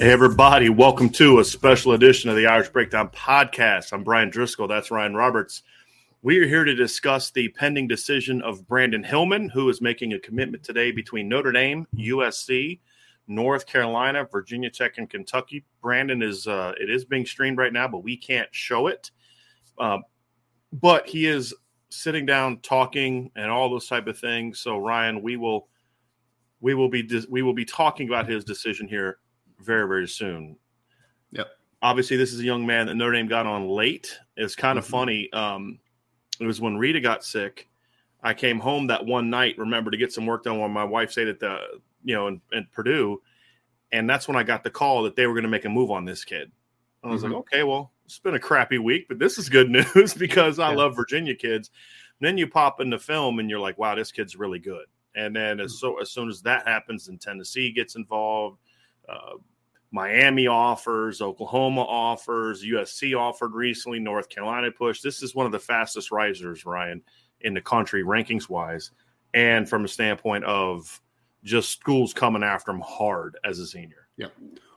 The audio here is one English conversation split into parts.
Hey, everybody, welcome to a special edition of the Irish Breakdown Podcast. I'm Brian Driscoll. That's Ryan Roberts. We are here to discuss the pending decision of Brandyn Hillman, who is making a commitment today between Notre Dame, USC, North Carolina, Virginia Tech, and Kentucky. Brandyn is uh, it is being streamed right now, but we can't show it. Uh, but he is sitting down, talking, and all those type of things. So, Ryan, we will we will be we will be talking about his decision here very, very soon. Yep. Obviously, this is a young man that Notre Dame got on late. It's kind of mm-hmm. funny. Um, it was when Rita got sick. I came home that one night, remember, to get some work done while my wife stayed at the, you know, in, in Purdue. And that's when I got the call that they were going to make a move on this kid. I was mm-hmm. like, okay, well, it's been a crappy week, but this is good news because I yeah. love Virginia kids. And then you pop in the film and you're like, wow, this kid's really good. And then as mm-hmm. so as soon as that happens, and Tennessee gets involved, uh, Miami offers, Oklahoma offers, USC offered recently, North Carolina push. This is one of the fastest risers, Ryan, in the country rankings wise, and from a standpoint of just schools coming after him hard as a senior. Yeah.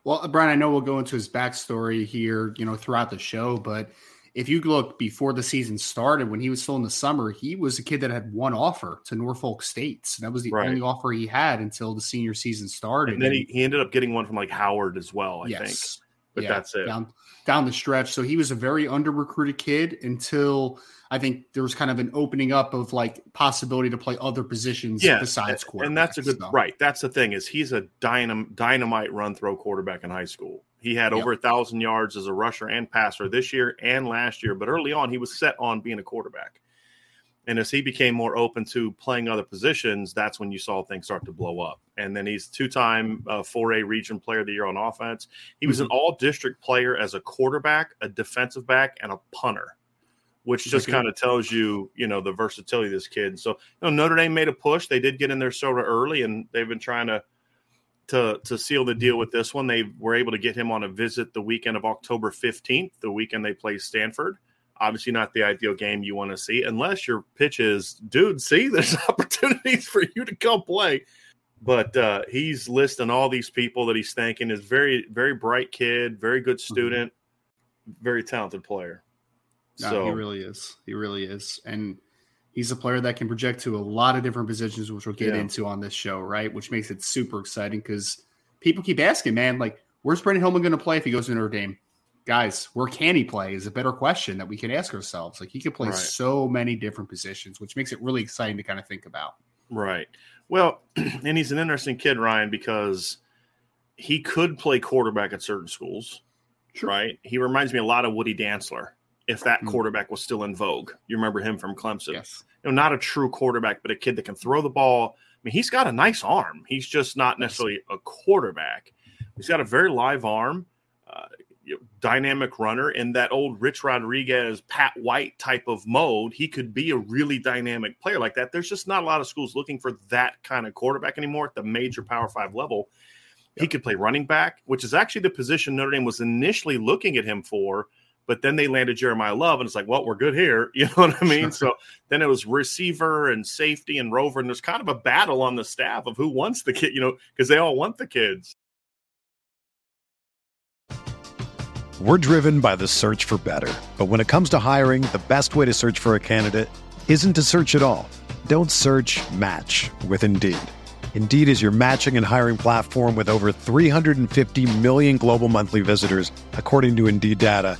Well, Brian, I know we'll go into his backstory here, you know, throughout the show, but if you look before the season started, when he was still in the summer, he was a kid that had one offer to Norfolk State. So that was the right. only offer he had until the senior season started. And then he, he ended up getting one from like Howard as well, I yes. think. But yeah, that's it. Down, down the stretch. So he was a very under recruited kid until I think there was kind of an opening up of like possibility to play other positions yeah, besides quarterback. And that's a good so. right. That's the thing is he's a dynam, dynamite run throw quarterback in high school. He had yep. over a thousand yards as a rusher and passer this year and last year, but early on he was set on being a quarterback. And as he became more open to playing other positions, that's when you saw things start to blow up. And then he's two-time uh, 4A region player of the year on offense. He was mm-hmm. an all-district player as a quarterback, a defensive back, and a punter, which just kind of tells you, you know, the versatility of this kid. So, you know, Notre Dame made a push. They did get in there sort of early, and they've been trying to – to to seal the deal with this one. They were able to get him on a visit the weekend of October 15th, the weekend they play Stanford. Obviously, not the ideal game you want to see, unless your pitch is, dude, see, there's opportunities for you to come play. But uh, he's listing all these people that he's thanking is very, very bright kid, very good mm-hmm. student, mm-hmm. very talented player. No, so he really is. He really is. And He's a player that can project to a lot of different positions, which we'll get yeah. into on this show, right? Which makes it super exciting because people keep asking, man, like, where's Brandyn Hillman going to play if he goes to Notre Dame? Guys, where can he play is a better question that we can ask ourselves. Like, he could play right. so many different positions, which makes it really exciting to kind of think about. Right. Well, and he's an interesting kid, Ryan, because he could play quarterback at certain schools, sure. right? He reminds me a lot of Woody Dantzler if that mm-hmm. quarterback was still in vogue. You remember him from Clemson. Yes know, not a true quarterback, but a kid that can throw the ball. I mean, he's got a nice arm. He's just not necessarily a quarterback. He's got a very live arm, uh, dynamic runner. In that old Rich Rodriguez, Pat White type of mode, he could be a really dynamic player like that. There's just not a lot of schools looking for that kind of quarterback anymore at the major Power Five level. He could play running back, which is actually the position Notre Dame was initially looking at him for. But then they landed Jeremiyah Love, and it's like, well, we're good here. You know what I mean? Sure. So then it was receiver and safety and rover, and there's kind of a battle on the staff of who wants the kid, you know, because they all want the kids. We're driven by the search for better. But when it comes to hiring, the best way to search for a candidate isn't to search at all. Don't search match with Indeed. Indeed is your matching and hiring platform with over 350 million global monthly visitors, according to Indeed data,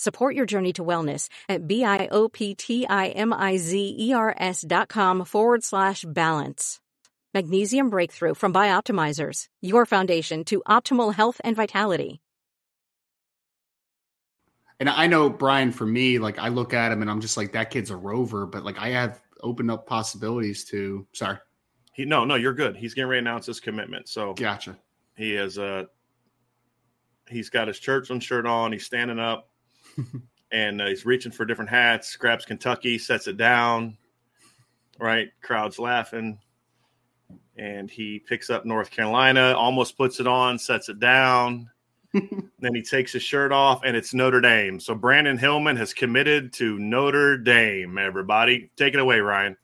Support your journey to wellness at B-I-O-P-T-I-M-I-Z-E-R-S dot com forward slash balance. Magnesium Breakthrough from Bioptimizers, your foundation to optimal health and vitality. And I know Brian, for me, like I look at him and I'm just like, that kid's a rover, but like I have opened up possibilities to. Sorry. He no no you're good. He's getting ready to announce his commitment. So gotcha. He has uh he's got his Churchland shirt on. He's standing up, and uh, he's reaching for different hats. Grabs Kentucky, sets it down. Right, crowd's laughing, and he picks up North Carolina. Almost puts it on, sets it down then he takes his shirt off, and it's Notre Dame. So Brandyn Hillman has committed to Notre Dame. Everybody, take it away, Ryan.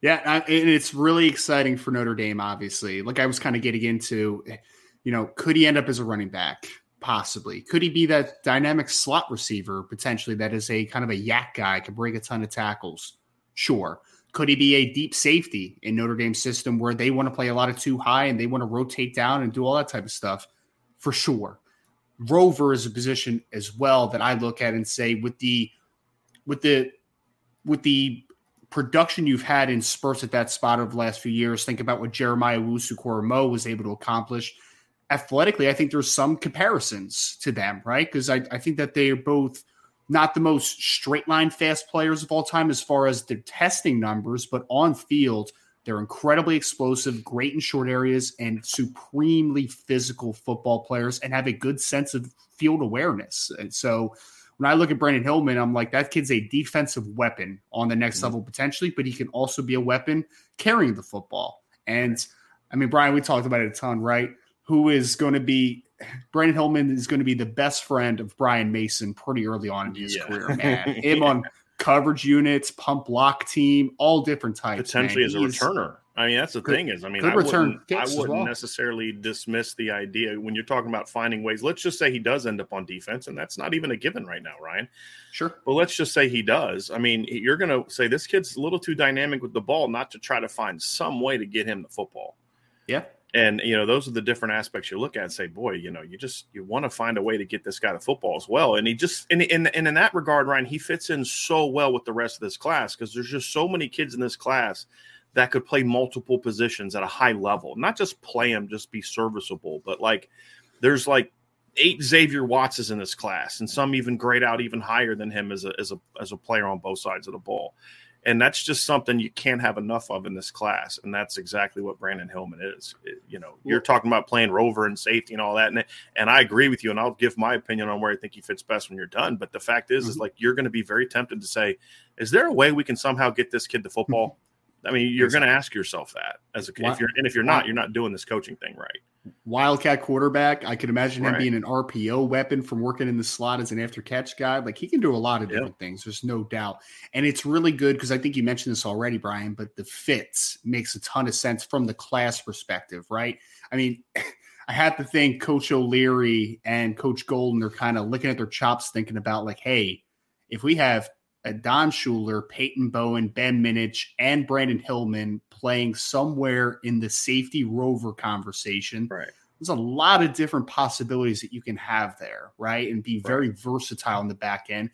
Yeah, and it's really exciting for Notre Dame. Obviously, like I was kind of getting into, you know, could he end up as a running back? Possibly. Could he be that dynamic slot receiver potentially? That is a kind of a YAC guy, can break a ton of tackles. Sure. Could he be a deep safety in Notre Dame system where they want to play a lot of too high and they want to rotate down and do all that type of stuff? For sure. Rover is a position as well that I look at and say with the with the with the production you've had in spurts at that spot over the last few years, think about what Jeremiah Owusu-Koramoah was able to accomplish. Athletically, I think there's some comparisons to them, right? Because I, I think that they are both not the most straight line fast players of all time as far as their testing numbers, but on field, they're incredibly explosive, great in short areas, and supremely physical football players and have a good sense of field awareness. And so when I look at Brandyn Hillman, I'm like, that kid's a defensive weapon on the next mm-hmm. level potentially, but he can also be a weapon carrying the football. And I mean, Brian, we talked about it a ton, right? Who is going to be Brandyn Hillman is going to be the best friend of Brian Mason pretty early on in his yeah. career, man. Him on coverage units, pump block team, all different types. Potentially man. as a He's, returner. I mean, that's the good, thing is, I mean, I wouldn't, I wouldn't well. necessarily dismiss the idea when you're talking about finding ways. Let's just say he does end up on defense, and that's not even a given right now, Ryan. Sure. But let's just say he does. I mean, you're going to say this kid's a little too dynamic with the ball, not to try to find some way to get him the football. Yeah and you know those are the different aspects you look at and say boy you know you just you want to find a way to get this guy to football as well and he just and, and, and in that regard ryan he fits in so well with the rest of this class because there's just so many kids in this class that could play multiple positions at a high level not just play them just be serviceable but like there's like eight Xavier Wattses in this class, and some even grade out even higher than him as a as a as a player on both sides of the ball. And that's just something you can't have enough of in this class, and that's exactly what Brandyn Hillman is. It, you know, you're talking about playing rover and safety and all that, and and I agree with you, and I'll give my opinion on where I think he fits best when you're done. But the fact is, mm-hmm. is like you're going to be very tempted to say, "Is there a way we can somehow get this kid to football?" I mean, you're exactly. going to ask yourself that as a if you're and if you're not, you're not doing this coaching thing right. Wildcat quarterback. I could imagine him right. being an RPO weapon from working in the slot as an after catch guy. Like he can do a lot of different things. There's no doubt, and it's really good because I think you mentioned this already, Brian. But the fits makes a ton of sense from the class perspective, right? I mean. I have to think Coach O'Leary and Coach Golden are kind of looking at their chops, thinking about like, hey, if we have Don Shuler, Peyton Bowen, Ben Minich, and Brandyn Hillman playing somewhere in the safety rover conversation. Right. There's a lot of different possibilities that you can have there, right? And be very right. versatile in the back end.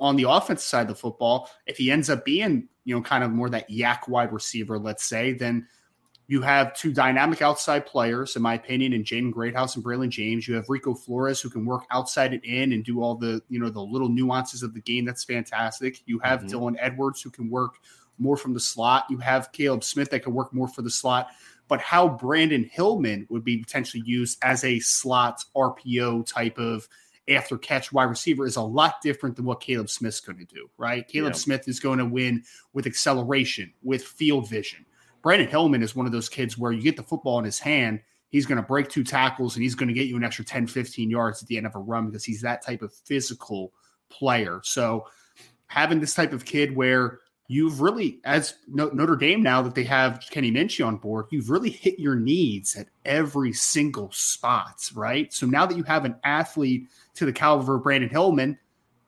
On the offensive side of the football, if he ends up being, you know, kind of more that YAC wide receiver, let's say, then you have two dynamic outside players, in my opinion, in Jaden Greathouse and Braylon James. You have Rico Flores who can work outside and in and do all the, you know, the little nuances of the game. That's fantastic. You have mm-hmm. Dylan Edwards who can work more from the slot. You have Caleb Smith that can work more for the slot. But how Brandyn Hillman would be potentially used as a slot RPO type of after catch wide receiver is a lot different than what Caleb Smith's going to do, right? Caleb yeah. Smith is going to win with acceleration, with field vision Brandyn Hillman is one of those kids where you get the football in his hand, he's going to break two tackles and he's going to get you an extra 10, 15 yards at the end of a run because he's that type of physical player. So having this type of kid where you've really, as Notre Dame now that they have Kenny Minchey on board, you've really hit your needs at every single spot, right? So now that you have an athlete to the caliber of Brandyn Hillman,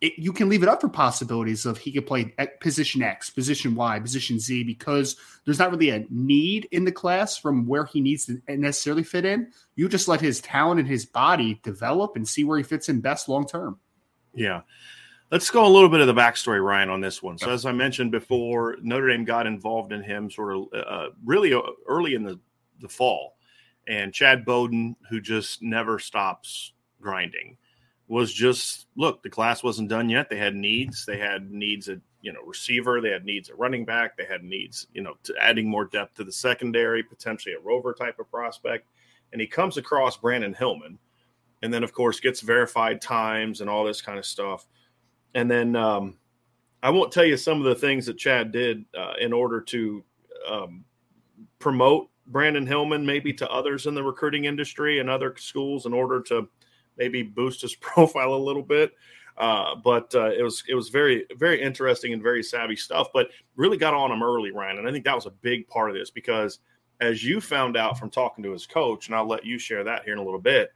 it, you can leave it up for possibilities of he could play position X, position Y, position Z, because there's not really a need in the class from where he needs to necessarily fit in. You just let his talent and his body develop and see where he fits in best long term. Yeah. Let's go a little bit of the backstory, Ryan, on this one. So, as I mentioned before, Notre Dame got involved in him sort of uh, really uh, early in the, the fall. And Chad Bowden, who just never stops grinding was just look, the class wasn't done yet. They had needs. They had needs at you know receiver. They had needs at running back. They had needs you know to adding more depth to the secondary, potentially a rover type of prospect. And he comes across Brandyn Hillman, and then of course gets verified times and all this kind of stuff. And then um, I won't tell you some of the things that Chad did uh, in order to um, promote Brandyn Hillman, maybe to others in the recruiting industry and other schools, in order to maybe boost his profile a little bit. Uh, but uh, it was it was very very interesting and very savvy stuff. But really got on him early, Ryan, and I think that was a big part of this because as you found out from talking to his coach, and I'll let you share that here in a little bit.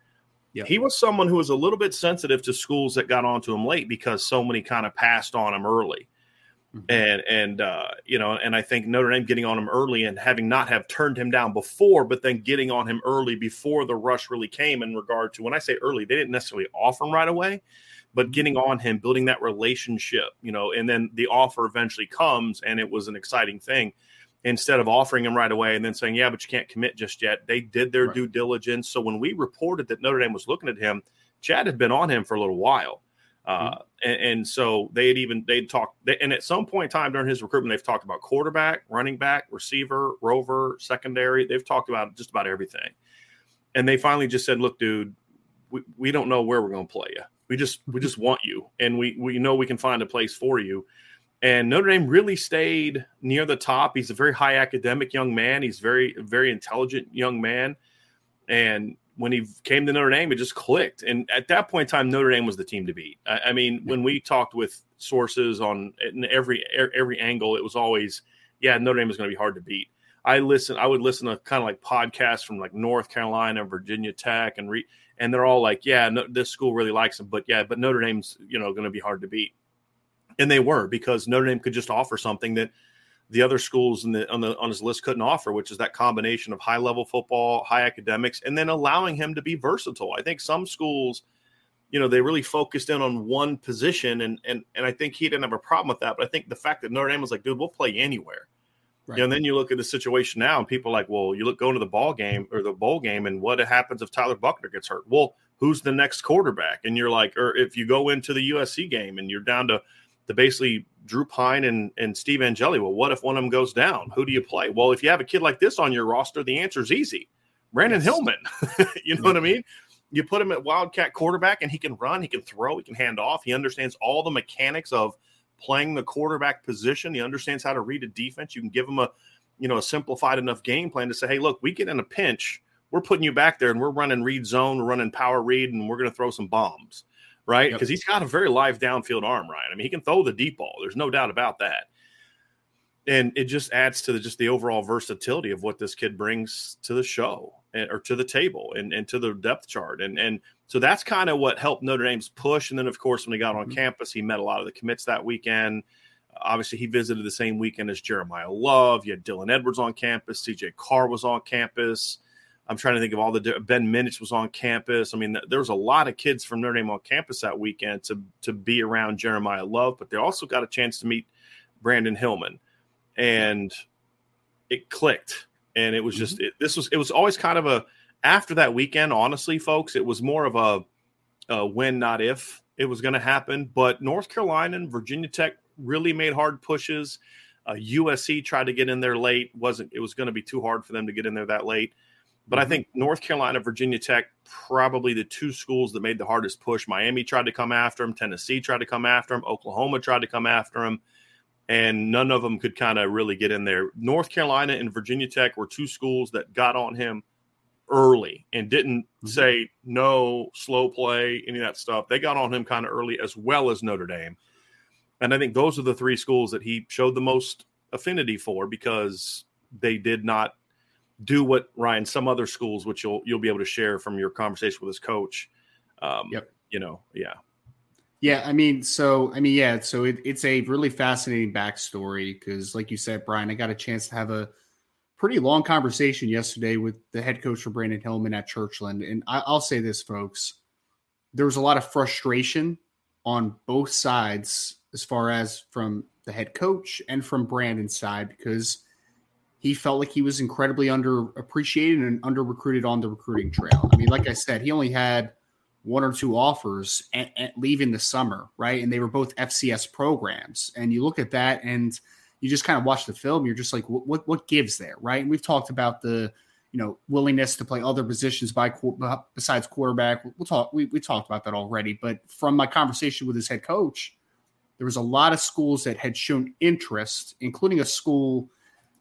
Yep. He was someone who was a little bit sensitive to schools that got onto him late because so many kind of passed on him early. Mm-hmm. And and uh, you know, and I think Notre Dame getting on him early and having not have turned him down before, but then getting on him early before the rush really came in regard to when I say early, they didn't necessarily offer him right away, but mm-hmm. getting on him, building that relationship, you know, and then the offer eventually comes and it was an exciting thing. Instead of offering him right away and then saying, Yeah, but you can't commit just yet, they did their right. due diligence. So when we reported that Notre Dame was looking at him, Chad had been on him for a little while. Uh, mm-hmm. and, and, so they had even they'd talked they, and at some point in time during his recruitment they've talked about quarterback running back receiver rover secondary. They've talked about just about everything. And they finally just said look dude we, we don't know where we're going to play you we just we just want you and we we know we can find a place for you. And notre dame really stayed near the top. He's a very high academic young man. He's very very intelligent young man. And when he came to Notre Dame, it just clicked. And at that point in time, Notre Dame was the team to beat. I, I mean, when we talked with sources on every er, every angle, it was always, yeah, Notre Dame is going to be hard to beat. I listen, I would listen to kind of like podcasts from like North Carolina, Virginia Tech, and re, and they're all like, yeah, no, this school really likes them, but yeah, but Notre Dame's you know going to be hard to beat, and they were because Notre Dame could just offer something that the other schools the, on the on his list couldn't offer, which is that combination of high level football, high academics, and then allowing him to be versatile. I think some schools, you know, they really focused in on one position, and and and I think he didn't have a problem with that. But I think the fact that Notre Dame was like, dude, we'll play anywhere. Right. You know, and then you look at the situation now, and people are like, well, you look going to the ball game or the bowl game, and what happens if Tyler Buchner gets hurt? Well, who's the next quarterback? And you're like, or if you go into the USC game and you're down to to basically Drew Pyne and, and Steve Angeli, well, what if one of them goes down? Who do you play? Well, if you have a kid like this on your roster, the answer is easy. Brandyn yes. Hillman. you know yeah. what I mean? You put him at Wildcat quarterback and he can run, he can throw, he can hand off. He understands all the mechanics of playing the quarterback position. He understands how to read a defense. You can give him a you know, a simplified enough game plan to say, hey, look, we get in a pinch, we're putting you back there and we're running read zone, we're running power read, and we're going to throw some bombs, right? Because yep. he's got a very live downfield arm, right? I mean, he can throw the deep ball. There's no doubt about that. And it just adds to the, just the overall versatility of what this kid brings to the show and, or to the table and, and to the depth chart. And, and so that's kind of what helped Notre Dame's push. And then, of course, when he got on mm-hmm. campus, he met a lot of the commits that weekend. Obviously, he visited the same weekend as Jeremiyah Love. You had Dylan Edwards on campus. CJ Carr was on campus. I'm trying to think of all the Ben Minich was on campus. I mean, there was a lot of kids from Notre Dame on campus that weekend to to be around Jeremiyah Love, but they also got a chance to meet Brandyn Hillman, and it clicked. And it was just mm-hmm. it, this was it was always kind of a after that weekend. Honestly, folks, it was more of a, a when not if it was going to happen. But North Carolina and Virginia Tech really made hard pushes. Uh, USC tried to get in there late. wasn't It was going to be too hard for them to get in there that late. But I mm-hmm. think North Carolina, Virginia Tech, probably the two schools that made the hardest push. Miami tried to come after him. Tennessee tried to come after him. Oklahoma tried to come after him. And none of them could kind of really get in there. North Carolina and Virginia Tech were two schools that got on him early and didn't mm-hmm. say no, slow play, any of that stuff. They got on him kind of early, as well as Notre Dame. And I think those are the three schools that he showed the most affinity for because they did not do what Ryan some other schools, which you'll you'll be able to share from your conversation with his coach. Um, yep. You know, yeah. Yeah, I mean, so I mean, yeah, so it, it's a really fascinating backstory because, like you said, Brian, I got a chance to have a pretty long conversation yesterday with the head coach for Brandyn Hillman at Churchland, and I, I'll say this, folks, there was a lot of frustration on both sides as far as from the head coach and from Brandyn's side because he felt like he was incredibly underappreciated and under recruited on the recruiting trail. I mean, like I said, he only had one or two offers at, at leaving the summer, right? And they were both FCS programs. And you look at that and you just kind of watch the film. You're just like, what, what, what gives there, right? And we've talked about the you know willingness to play other positions by besides quarterback. We'll talk. We, we talked about that already. But from my conversation with his head coach, there was a lot of schools that had shown interest, including a school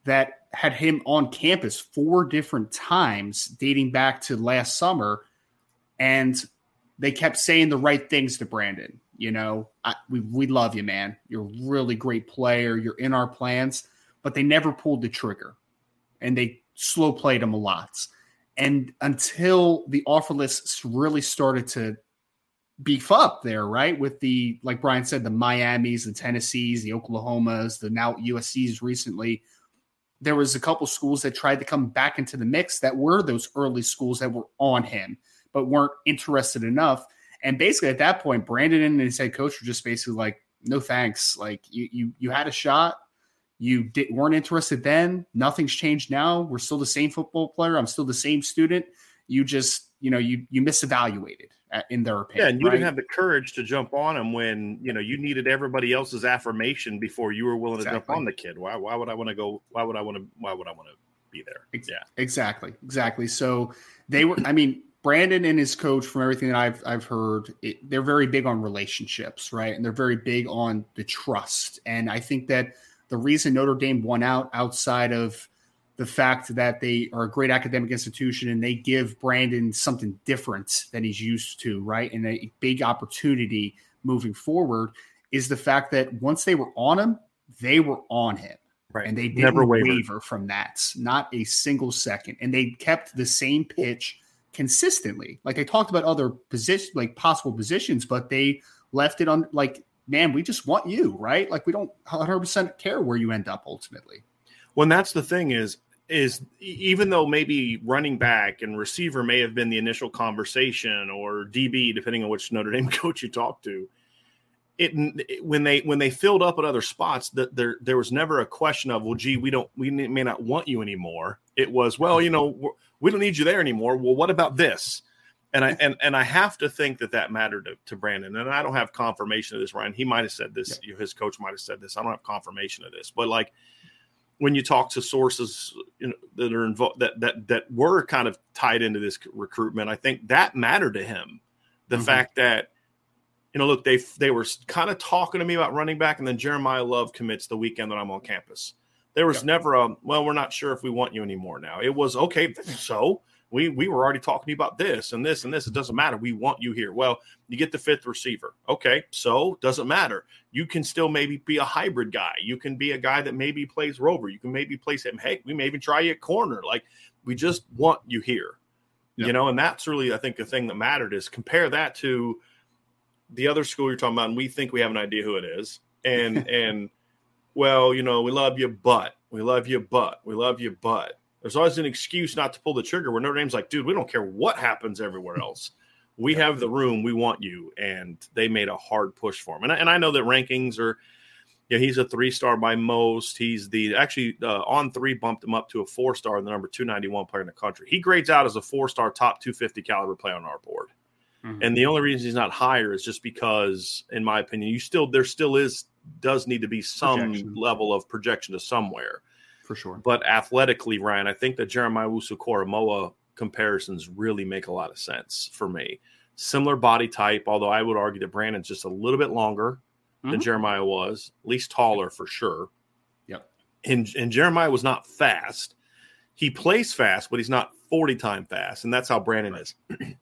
that had him on campus four different times dating back to last summer. And they kept saying the right things to Brandyn. You know, I, we, we love you, man. You're a really great player. You're in our plans, but they never pulled the trigger and they slow played him a lot. And until the offer lists really started to beef up there, right? With the like Brian said, the Miami's, the Tennessees, the Oklahomas, the now USC's recently. There was a couple schools that tried to come back into the mix that were those early schools that were on him, but weren't interested enough. And basically at that point, Brandyn and his head coach were just basically like, no thanks. Like you you you had a shot. You did, weren't interested then. Nothing's changed now. We're still the same football player. I'm still the same student. You just, you know, you you misevaluated in their opinion. Yeah, and you right? didn't have the courage to jump on him when you know you needed everybody else's affirmation before you were willing exactly. to jump on the kid. Why? Why would I want to go? Why would I want to? Why would I want to be there? Yeah, exactly, exactly. So they were. I mean, Brandyn and his coach, from everything that I've I've heard, it, they're very big on relationships, right? And they're very big on the trust. And I think that the reason Notre Dame won out outside of the fact that they are a great academic institution and they give Brandyn something different than he's used to, right? And a big opportunity moving forward is the fact that once they were on him, they were on him. Right. And they didn't Never waver from that, not a single second. And they kept the same pitch consistently. Like I talked about other positions, like possible positions, but they left it on like, man, we just want you, right? Like we don't 100% care where you end up ultimately. When that's the thing is is even though maybe running back and receiver may have been the initial conversation or DB, depending on which Notre Dame coach you talk to, it, it, when they when they filled up at other spots that there there was never a question of well gee we don't we may not want you anymore. It was well you know we don't need you there anymore. Well what about this? And I mm-hmm. and and I have to think that that mattered to, to Brandyn. And I don't have confirmation of this Ryan. He might have said this yeah. his coach might have said this. I don't have confirmation of this. But like when you talk to sources you know, that are involved that that that were kind of tied into this recruitment I think that mattered to him the mm-hmm. fact that you know, look, they they were kind of talking to me about running back, and then Jeremiyah Love commits the weekend that I'm on campus. There was never a well, we're not sure if we want you anymore now. It was okay, so we we were already talking to you about this and this and this. It doesn't matter. We want you here. Well, you get the fifth receiver. Okay, so doesn't matter. You can still maybe be a hybrid guy. You can be a guy that maybe plays rover. You can maybe place him. Hey, we may even try you at corner. Like we just want you here. You know, and that's really I think the thing that mattered is compare that to the other school you're talking about, and we think we have an idea who it is, and and well, you know, we love you, but we love you, but we love you, but there's always an excuse not to pull the trigger. Where Notre Dame's like, dude, we don't care what happens everywhere else. We have the room. We want you, and they made a hard push for him. And I, and I know that rankings are. Yeah, he's a three star by most. He's the actually uh, on three bumped him up to a four star, the number two ninety one player in the country. He grades out as a four star, top two fifty caliber player on our board. Mm-hmm. And the only reason he's not higher is just because, in my opinion, you still there still is does need to be some projection. level of projection to somewhere. For sure. But athletically, Ryan, I think the Jeremiah Owusu-Koramoah comparisons really make a lot of sense for me. Similar body type, although I would argue that Brandyn's just a little bit longer mm-hmm. than Jeremiah was, at least taller for sure. Yep. And, and Jeremiah was not fast. He plays fast, but he's not 40 time fast. And that's how Brandyn right. is.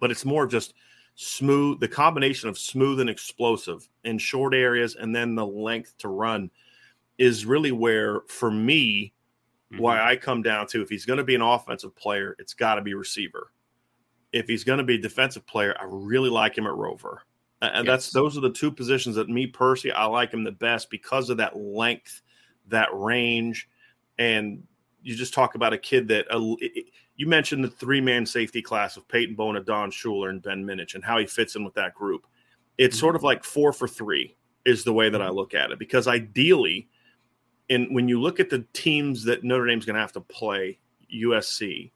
but it's more just smooth the combination of smooth and explosive in short areas and then the length to run is really where for me mm-hmm. why I come down to if he's going to be an offensive player it's got to be receiver if he's going to be a defensive player I really like him at rover and yes. that's those are the two positions that me personally I like him the best because of that length that range and you just talk about a kid that uh, you mentioned the three man safety class of Peyton Bowen, Don Shuler, and Ben Minich, and how he fits in with that group. It's mm-hmm. sort of like four for three is the way that I mm-hmm. look at it because ideally, and when you look at the teams that Notre Dame's going to have to play, USC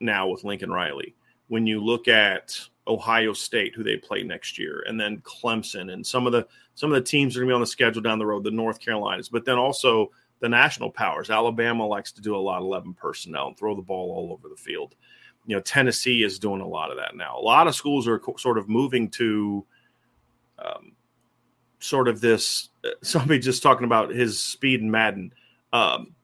now with Lincoln Riley, when you look at Ohio State, who they play next year, and then Clemson, and some of the some of the teams are going to be on the schedule down the road, the North Carolinas, but then also the national powers. Alabama likes to do a lot of 11 personnel and throw the ball all over the field. You know, Tennessee is doing a lot of that now. A lot of schools are co- sort of moving to um, sort of this. Somebody just talking about his speed in Madden. Um,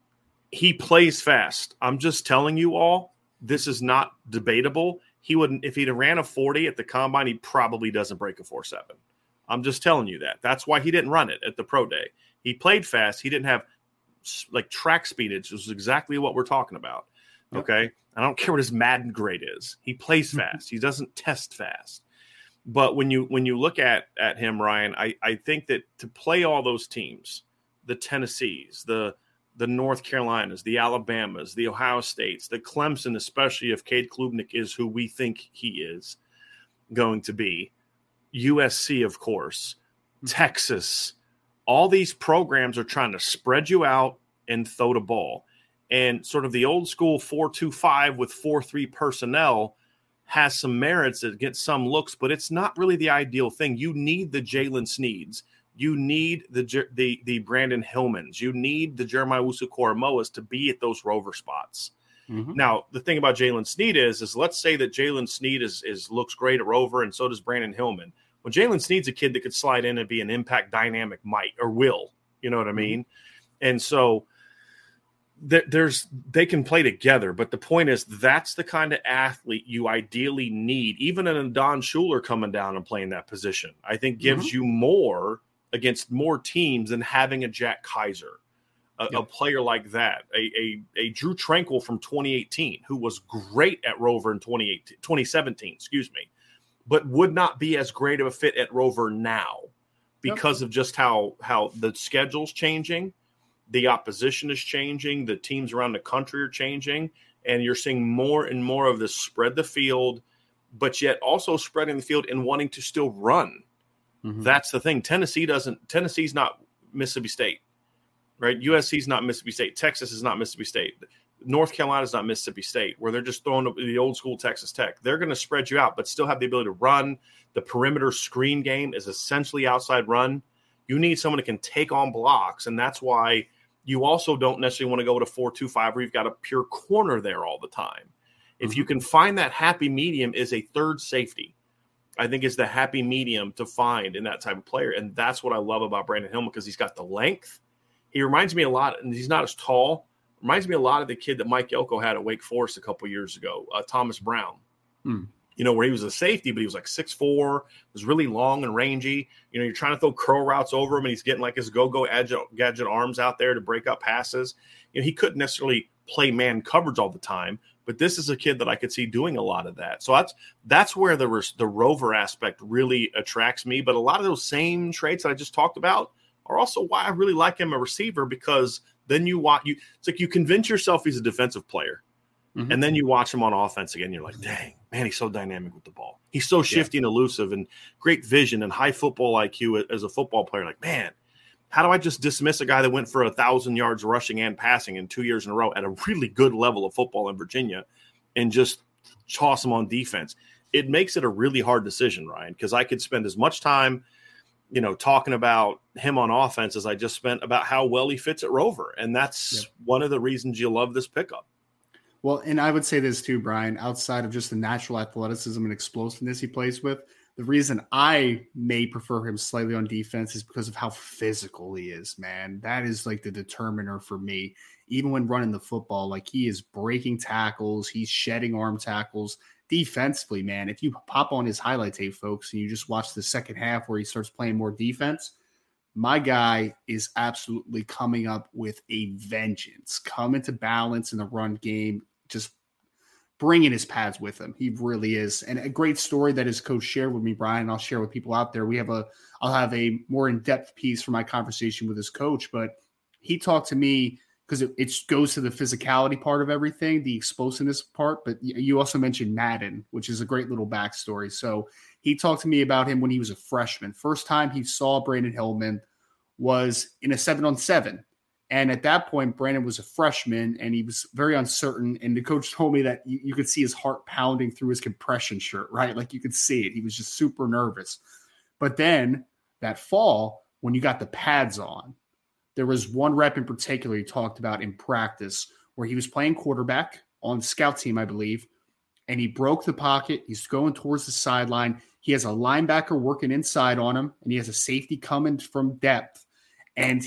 he plays fast. I'm just telling you all, this is not debatable. He wouldn't, if he'd ran a 40 at the combine, he probably doesn't break a 4 7. I'm just telling you that. That's why he didn't run it at the pro day. He played fast. He didn't have like track speed. It's just exactly what we're talking about. Yep. Okay. I don't care what his Madden grade is. He plays fast. he doesn't test fast. But when you when you look at at him, Ryan, I, I think that to play all those teams, the Tennessees, the the North Carolinas, the Alabamas, the Ohio States, the Clemson, especially if Cade Klubnik is who we think he is going to be, USC, of course, mm-hmm. Texas, all these programs are trying to spread you out and throw the ball. And sort of the old school 4 2 5 with 4 3 personnel has some merits that gets some looks, but it's not really the ideal thing. You need the Jaylen Sneeds. You need the the the Brandyn Hillmans. You need the Jeremiah Owusu-Koramoahs to be at those rover spots. Mm-hmm. Now, the thing about Jaylen Sneed is, is let's say that Jaylen Sneed is, is looks great at rover, and so does Brandyn Hillman. Well, Jaylen Sneed's a kid that could slide in and be an impact dynamic might or will. You know what I mm-hmm. mean? Mm-hmm. And so there's they can play together, but the point is that's the kind of athlete you ideally need. Even a Don Shuler coming down and playing that position, I think gives mm-hmm. you more against more teams than having a Jack Kiser, A, a, player like that, a, a, a Drue Tranquill from 2018, who was great at Rover in 2018, 2017, excuse me but would not be as great of a fit at Rover now because of just how how the schedule's changing, the opposition is changing, the teams around the country are changing, and you're seeing more and more of this spread the field, but yet also spreading the field and wanting to still run. Mm-hmm. That's the thing. Tennessee doesn't. Tennessee's not Mississippi State, right? USC's not Mississippi State. Texas is not Mississippi State. North Carolina's not Mississippi State, where they're just throwing the old school Texas Tech. They're going to spread you out, but still have the ability to run. The perimeter screen game is essentially outside run. You need someone that can take on blocks, and that's why you also don't necessarily want to go to four two five where you've got a pure corner there all the time. If mm-hmm. you can find that happy medium, is a third safety. I think is the happy medium to find in that type of player, and that's what I love about Brandyn Hillman because he's got the length. He reminds me a lot, and he's not as tall. Reminds me a lot of the kid that Mike Elko had at Wake Forest a couple years ago, uh, Thomas Brown. Hmm you know, where he was a safety, but he was like six four, was really long and rangy. You know, you're trying to throw curl routes over him, and he's getting like his go go gadget arms out there to break up passes. You know, he couldn't necessarily play man coverage all the time, but this is a kid that I could see doing a lot of that. So that's that's where the the rover aspect really attracts me. But a lot of those same traits that I just talked about are also why I really like him a receiver because then you watch you. It's like you convince yourself he's a defensive player Mm-hmm. And then you watch him on offense again. You're like, dang, man, he's so dynamic with the ball. He's so shifty yeah. and elusive and great vision and high football IQ as a football player. Like, man, how do I just dismiss a guy that went for a thousand yards rushing and passing in two years in a row at a really good level of football in Virginia and just toss him on defense? It makes it a really hard decision, Ryan, because I could spend as much time, you know, talking about him on offense as I just spent about how well he fits at Rover. And that's yeah. one of the reasons you love this pickup. Well, and I would say this too, Brian, outside of just the natural athleticism and explosiveness he plays with, the reason I may prefer him slightly on defense is because of how physical he is, man. That is like the determiner for me. Even when running the football, like he is breaking tackles, he's shedding arm tackles defensively, man. If you pop on his highlight tape, folks, and you just watch the second half where he starts playing more defense, my guy is absolutely coming up with a vengeance, coming to balance in the run game, just bringing his pads with him. He really is. And a great story that his coach shared with me, Brian, I'll share with people out there. We have a, I'll have a more in depth piece for my conversation with his coach, but he talked to me because it, it, goes to the physicality part of everything, the explosiveness part. But you also mentioned Madden, which is a great little backstory. So he talked to me about him when he was a freshman. First time he saw Brandyn Hillman was in a seven on seven and at that point, Brandyn was a freshman and he was very uncertain. And the coach told me that you, you, could see his heart pounding through his compression shirt, right? Like you could see it. He was just super nervous. But then that fall, when you got the pads on, there was one rep in particular he talked about in practice where he was playing quarterback on scout team, I believe, and he broke the pocket. He's going towards the sideline. He has a linebacker working inside on him, and he has a safety coming from depth. And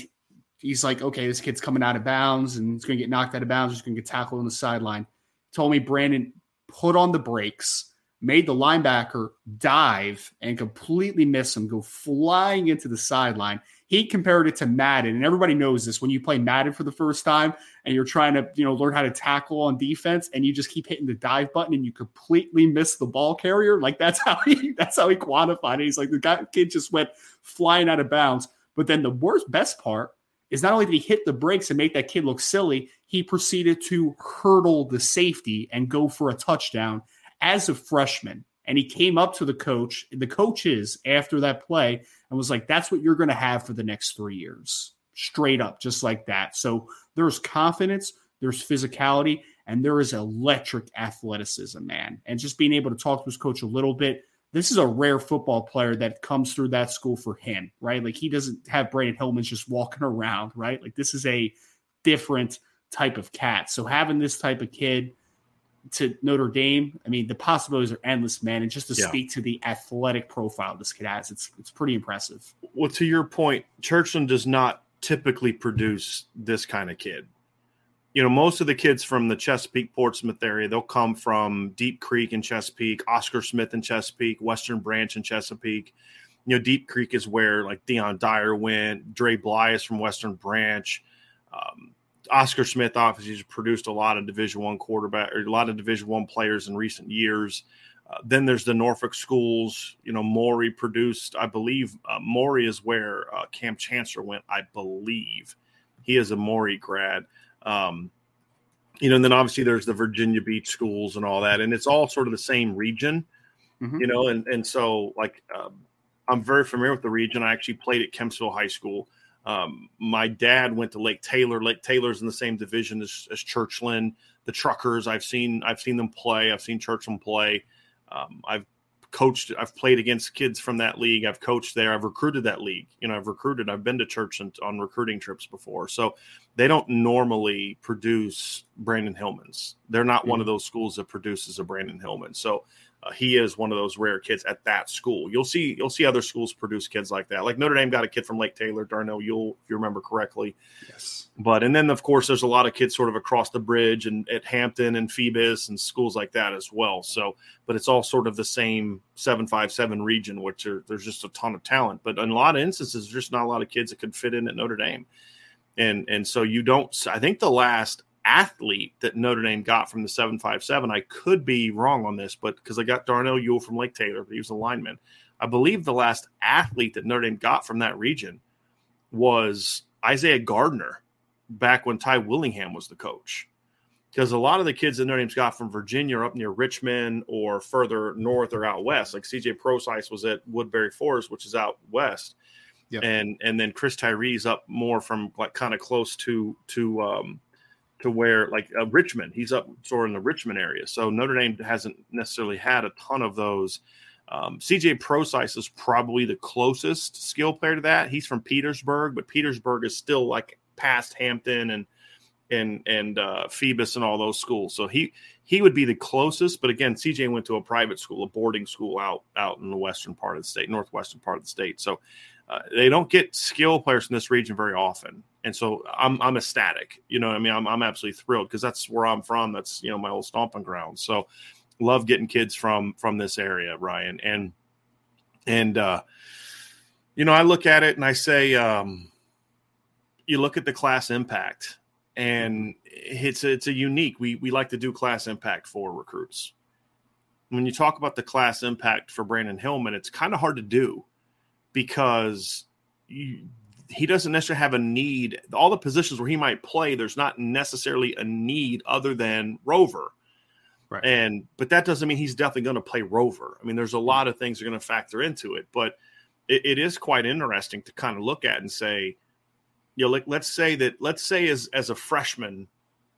he's like, okay, this kid's coming out of bounds and he's going to get knocked out of bounds. He's going to get tackled on the sideline. Told me Brandyn put on the brakes, made the linebacker dive and completely miss him, go flying into the sideline. He compared it to Madden, and everybody knows this. When you play Madden for the first time and you're trying to, you know, learn how to tackle on defense, and you just keep hitting the dive button and you completely miss the ball carrier, like that's how he that's how he quantified it. He's like the guy, kid just went flying out of bounds. But then the worst, best part is not only did he hit the brakes and make that kid look silly, he proceeded to hurdle the safety and go for a touchdown as a freshman. And he came up to the coach, the coaches after that play, and was like, That's what you're going to have for the next three years. Straight up, just like that. So there's confidence, there's physicality, and there is electric athleticism, man. And just being able to talk to his coach a little bit, this is a rare football player that comes through that school for him, right? Like he doesn't have Brandyn Hillman just walking around, right? Like this is a different type of cat. So having this type of kid to Notre Dame, I mean, the possibilities are endless, man. And just to yeah. speak to the athletic profile this kid has, it's it's pretty impressive. Well, to your point, Churchland does not typically produce this kind of kid you know, most of the kids from the Chesapeake Portsmouth area, they'll come from Deep Creek in Chesapeake, Oscar Smith in Chesapeake, Western Branch in Chesapeake. You know, Deep Creek is where like Dion Dyer went. Dre Bly is from Western Branch. Um, Oscar Smith obviously has produced a lot of Division One quarterback or a lot of Division One players in recent years. Uh, then there's the Norfolk schools. You know, Maury produced, I believe, uh, Maury is where uh, Kam Chancellor went. I believe he is a Maury grad. Um, you know, and then obviously there's the Virginia Beach schools and all that, and it's all sort of the same region, mm-hmm. you know, and and so like um, I'm very familiar with the region. I actually played at Kempsville High School. Um, my dad went to Lake Taylor. Lake Taylor's in the same division as, as Churchland. The Truckers, I've seen I've seen them play. I've seen Churchland play. Um, I've coached. I've played against kids from that league. I've coached there. I've recruited that league. You know, I've recruited. I've been to church on recruiting trips before. So they don't normally produce Brandyn Hillmans. They're not mm-hmm. one of those schools that produces a Brandyn Hillman. So uh, he is one of those rare kids at that school. You'll see you'll see other schools produce kids like that. Like Notre Dame got a kid from Lake Taylor, Darnell Ewell, if you remember correctly. Yes. But and then of course there's a lot of kids sort of across the bridge and at Hampton and Phoebus and schools like that as well. So, but it's all sort of the same seven five seven region, which are, there's just a ton of talent. But in a lot of instances, there's just not a lot of kids that could fit in at Notre Dame. And and so you don't. I think the last athlete that Notre Dame got from the 757. I could be wrong on this, but because I got Darnell Ewell from Lake Taylor, but he was a lineman. I believe the last athlete that Notre Dame got from that region was Isaiah Gardner back when Ty Willingham was the coach. Because a lot of the kids that Notre Dame's got from Virginia are up near Richmond or further north or out west. Like CJ Prosise was at Woodberry Forest, which is out west. Yep. And and then Chris Tyree's up more from like kind of close to to um, to where like uh, Richmond, he's up sort of in the Richmond area. So Notre Dame hasn't necessarily had a ton of those. Um, CJ Prosise is probably the closest skill player to that. He's from Petersburg, but Petersburg is still like past Hampton and and and uh, Phoebus and all those schools. So he he would be the closest. But again, CJ went to a private school, a boarding school out out in the western part of the state, northwestern part of the state. So uh, they don't get skill players in this region very often, and so I'm I'm ecstatic. You know, I mean, I'm I'm absolutely thrilled because that's where I'm from. That's you know my old stomping ground. So love getting kids from from this area, Ryan, and and uh, you know I look at it and I say, um, you look at the class impact, and it's a, it's a unique. We we like to do class impact for recruits. When you talk about the class impact for Brandyn Hillman, it's kind of hard to do because you, he doesn't necessarily have a need. All the positions where he might play, there's not necessarily a need other than Rover. Right. And but that doesn't mean he's definitely going to play Rover. I mean, there's a lot of things that are going to factor into it, but it, it is quite interesting to kind of look at and say, you know, like let's say that let's say as as a freshman,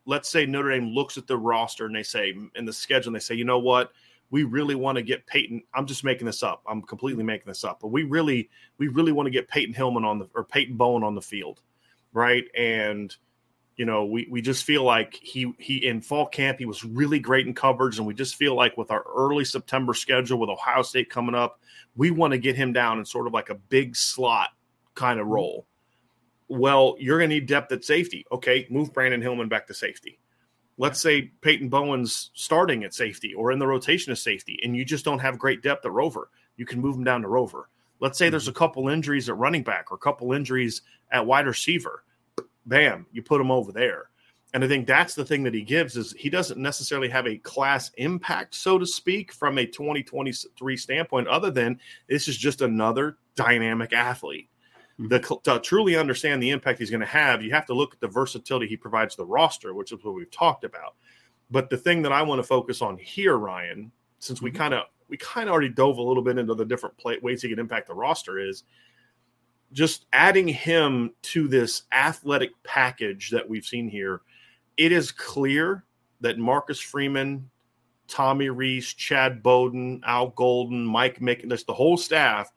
let's say Notre Dame looks at the roster and they say in the schedule and they say, you know what, we really want to get Peyton. I'm just making this up. I'm completely making this up, but we really, we really want to get Peyton Hillman on the or Peyton Bowen on the field, right? And you know, we we just feel like he he in fall camp he was really great in coverage, and we just feel like with our early September schedule with Ohio State coming up, we want to get him down in sort of like a big slot kind of mm-hmm. role. Well, you're going to need depth at safety. Okay, move Brandyn Hillman back to safety let's say Peyton Bowen's starting at safety or in the rotation of safety, and you just don't have great depth at Rover, you can move him down to Rover. Let's say there's a mm-hmm. couple injuries at running back or a couple injuries at wide receiver. Bam, you put him over there. And I think that's the thing that he gives is he doesn't necessarily have a class impact, so to speak, from a 2023 standpoint, other than this is just another dynamic athlete. Mm-hmm. The, to truly understand the impact he's going to have, you have to look at the versatility he provides the roster, which is what we've talked about. But the thing that I want to focus on here, Ryan, since we mm-hmm. kind of we kind of already dove a little bit into the different play, ways he can impact the roster, is just adding him to this athletic package that we've seen here. It is clear that Marcus Freeman, Tommy Rees, Chad Bowden, Al Golden, Mike Mick, the whole staff.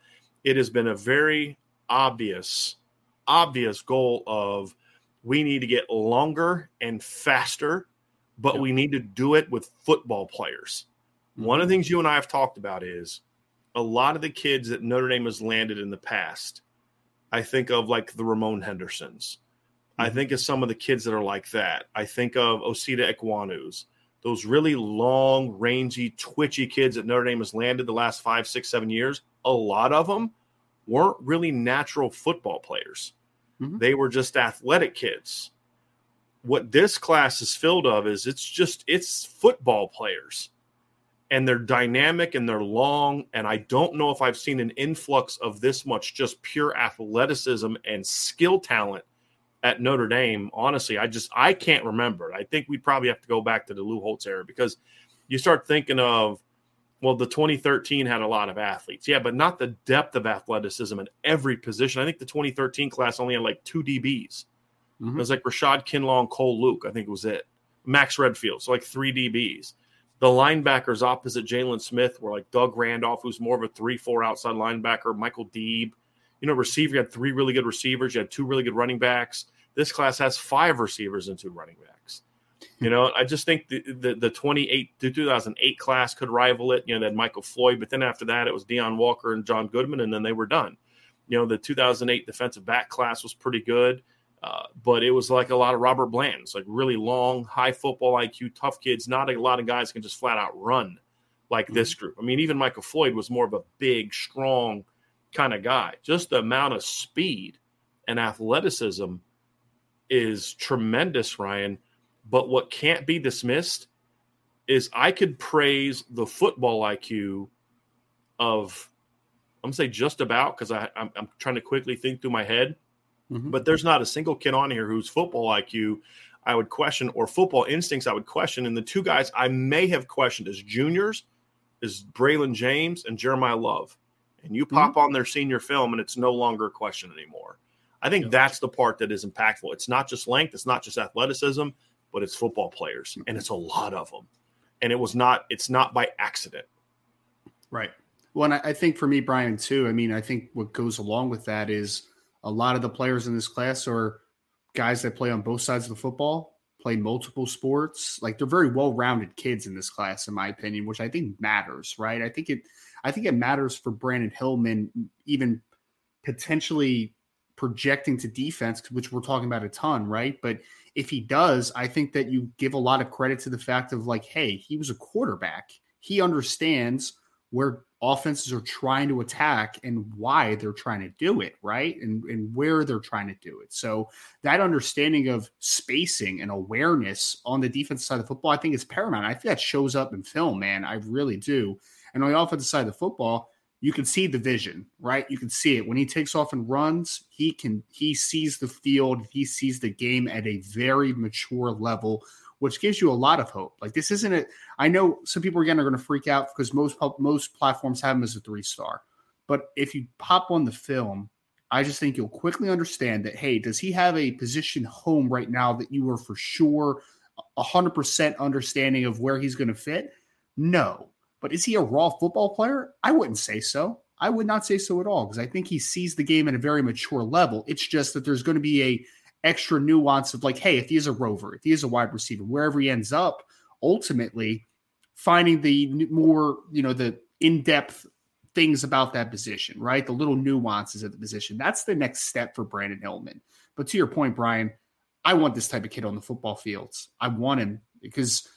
It has been a very obvious, obvious goal of we need to get longer and faster, but yeah. we need to do it with football players. Mm-hmm. One of the things you and I have talked about is a lot of the kids that Notre Dame has landed in the past. I think of like the Ramon Hendersons. Mm-hmm. I think of some of the kids that are like that. I think of Osita Ekwonu's, those really long, rangy, twitchy kids that Notre Dame has landed the last five, six, seven years. A lot of them weren't really natural football players. Mm-hmm. They were just athletic kids. What this class is filled of is it's just it's football players. And they're dynamic and they're long. And I don't know if I've seen an influx of this much just pure athleticism and skill talent at Notre Dame. Honestly, I just I can't remember. I think we probably have to go back to the Lou Holtz era because you start thinking of Well, the 2013 had a lot of athletes. Yeah, but not the depth of athleticism in every position. I think the 2013 class only had like two DBs. Mm-hmm. It was like Rashad Kinlaw and Cole Luke. I think it was it. Max Redfield. So like three DBs. The linebackers opposite Jaylon Smith were like Doug Randolph, who's more of a 3 4 outside linebacker, Michael Deeb. You know, receiver, you had three really good receivers, you had two really good running backs. This class has five receivers and two running backs. You know, I just think the the, the 28 the 2008 class could rival it. You know, that Michael Floyd, but then after that, it was Deion Walker and John Goodman, and then they were done. You know, the 2008 defensive back class was pretty good. Uh, but it was like a lot of Robert Bland's, like really long, high football IQ, tough kids. Not a lot of guys can just flat out run like mm-hmm. this group. I mean, even Michael Floyd was more of a big, strong kind of guy. Just the amount of speed and athleticism is tremendous, Ryan. But what can't be dismissed is I could praise the football IQ of, I'm gonna say just about because I'm, I'm trying to quickly think through my head Mm-hmm. But there's not a single kid on here whose football IQ I would question or football instincts I would question. And the two guys I may have questioned as juniors is Braylon James and Jeremiyah Love. And you pop mm-hmm. on their senior film and it's no longer a question anymore. I think that's the part that is impactful. It's not just length, it's not just athleticism, but it's football players, hmm. and it's a lot of them. And it was not, it's not by accident. Right. Well, and I think for me, Brian, too, I mean, I think what goes along with that is a lot of the players in this class are guys that play on both sides of the football, play multiple sports. Like they're very well-rounded kids in this class, in my opinion, which I think matters, right? I think it I think it matters for Brandyn Hillman even potentially projecting to defense, which we're talking about a ton, right? But if he does, I think that you give a lot of credit to the fact of like, hey, he was a quarterback. He understands where offenses are trying to attack and why they're trying to do it, right? And, and where they're trying to do it. So that understanding of spacing and awareness on the defensive side of the football, I think is paramount. I think that shows up in film, man. I really do. And on the offensive side of the football, you can see the vision, right? You can see it when he takes off and runs. He can he sees the field, he sees the game at a very mature level which gives you a lot of hope. Like this isn't it. I know some people again are going to freak out because most most platforms have him as a three star, but if you pop on the film, I just think you'll quickly understand that. Hey, does he have a position home right now that you are for sure hundred percent understanding of where he's going to fit? No, but is he a raw football player? I wouldn't say so. I would not say so at all because I think he sees the game at a very mature level. It's just that there's going to be a extra nuance of like, hey, if he is a rover, if he is a wide receiver, wherever he ends up, ultimately finding the more, you know, the in depth things about that position, right? The little nuances of the position. That's the next step for Brandyn Hillman. But to your point, Brian, I want this type of kid on the football fields. I want him because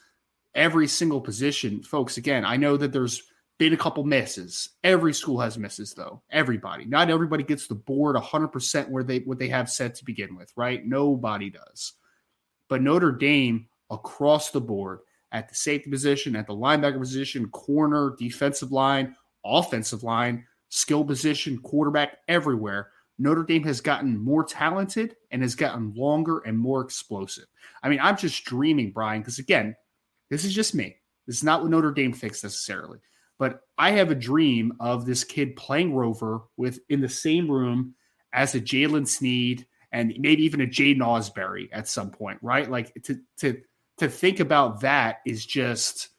every single position, folks, again, I know that there's been a couple misses. Every school has misses, though. Everybody, not everybody gets the board 100% where they what they have set to begin with, right? Nobody does. But Notre Dame across the board at the safety position, at the linebacker position, corner, defensive line, offensive line, skill position, quarterback, everywhere. Notre Dame has gotten more talented and has gotten longer and more explosive. I mean, I'm just dreaming, Brian, because again, this is just me. This is not what Notre Dame thinks necessarily. But I have a dream of this kid playing Rover with in the same room as a Jaylen Sneed and maybe even a Jaiden Ausberry at some point, right? Like to to to think about that is just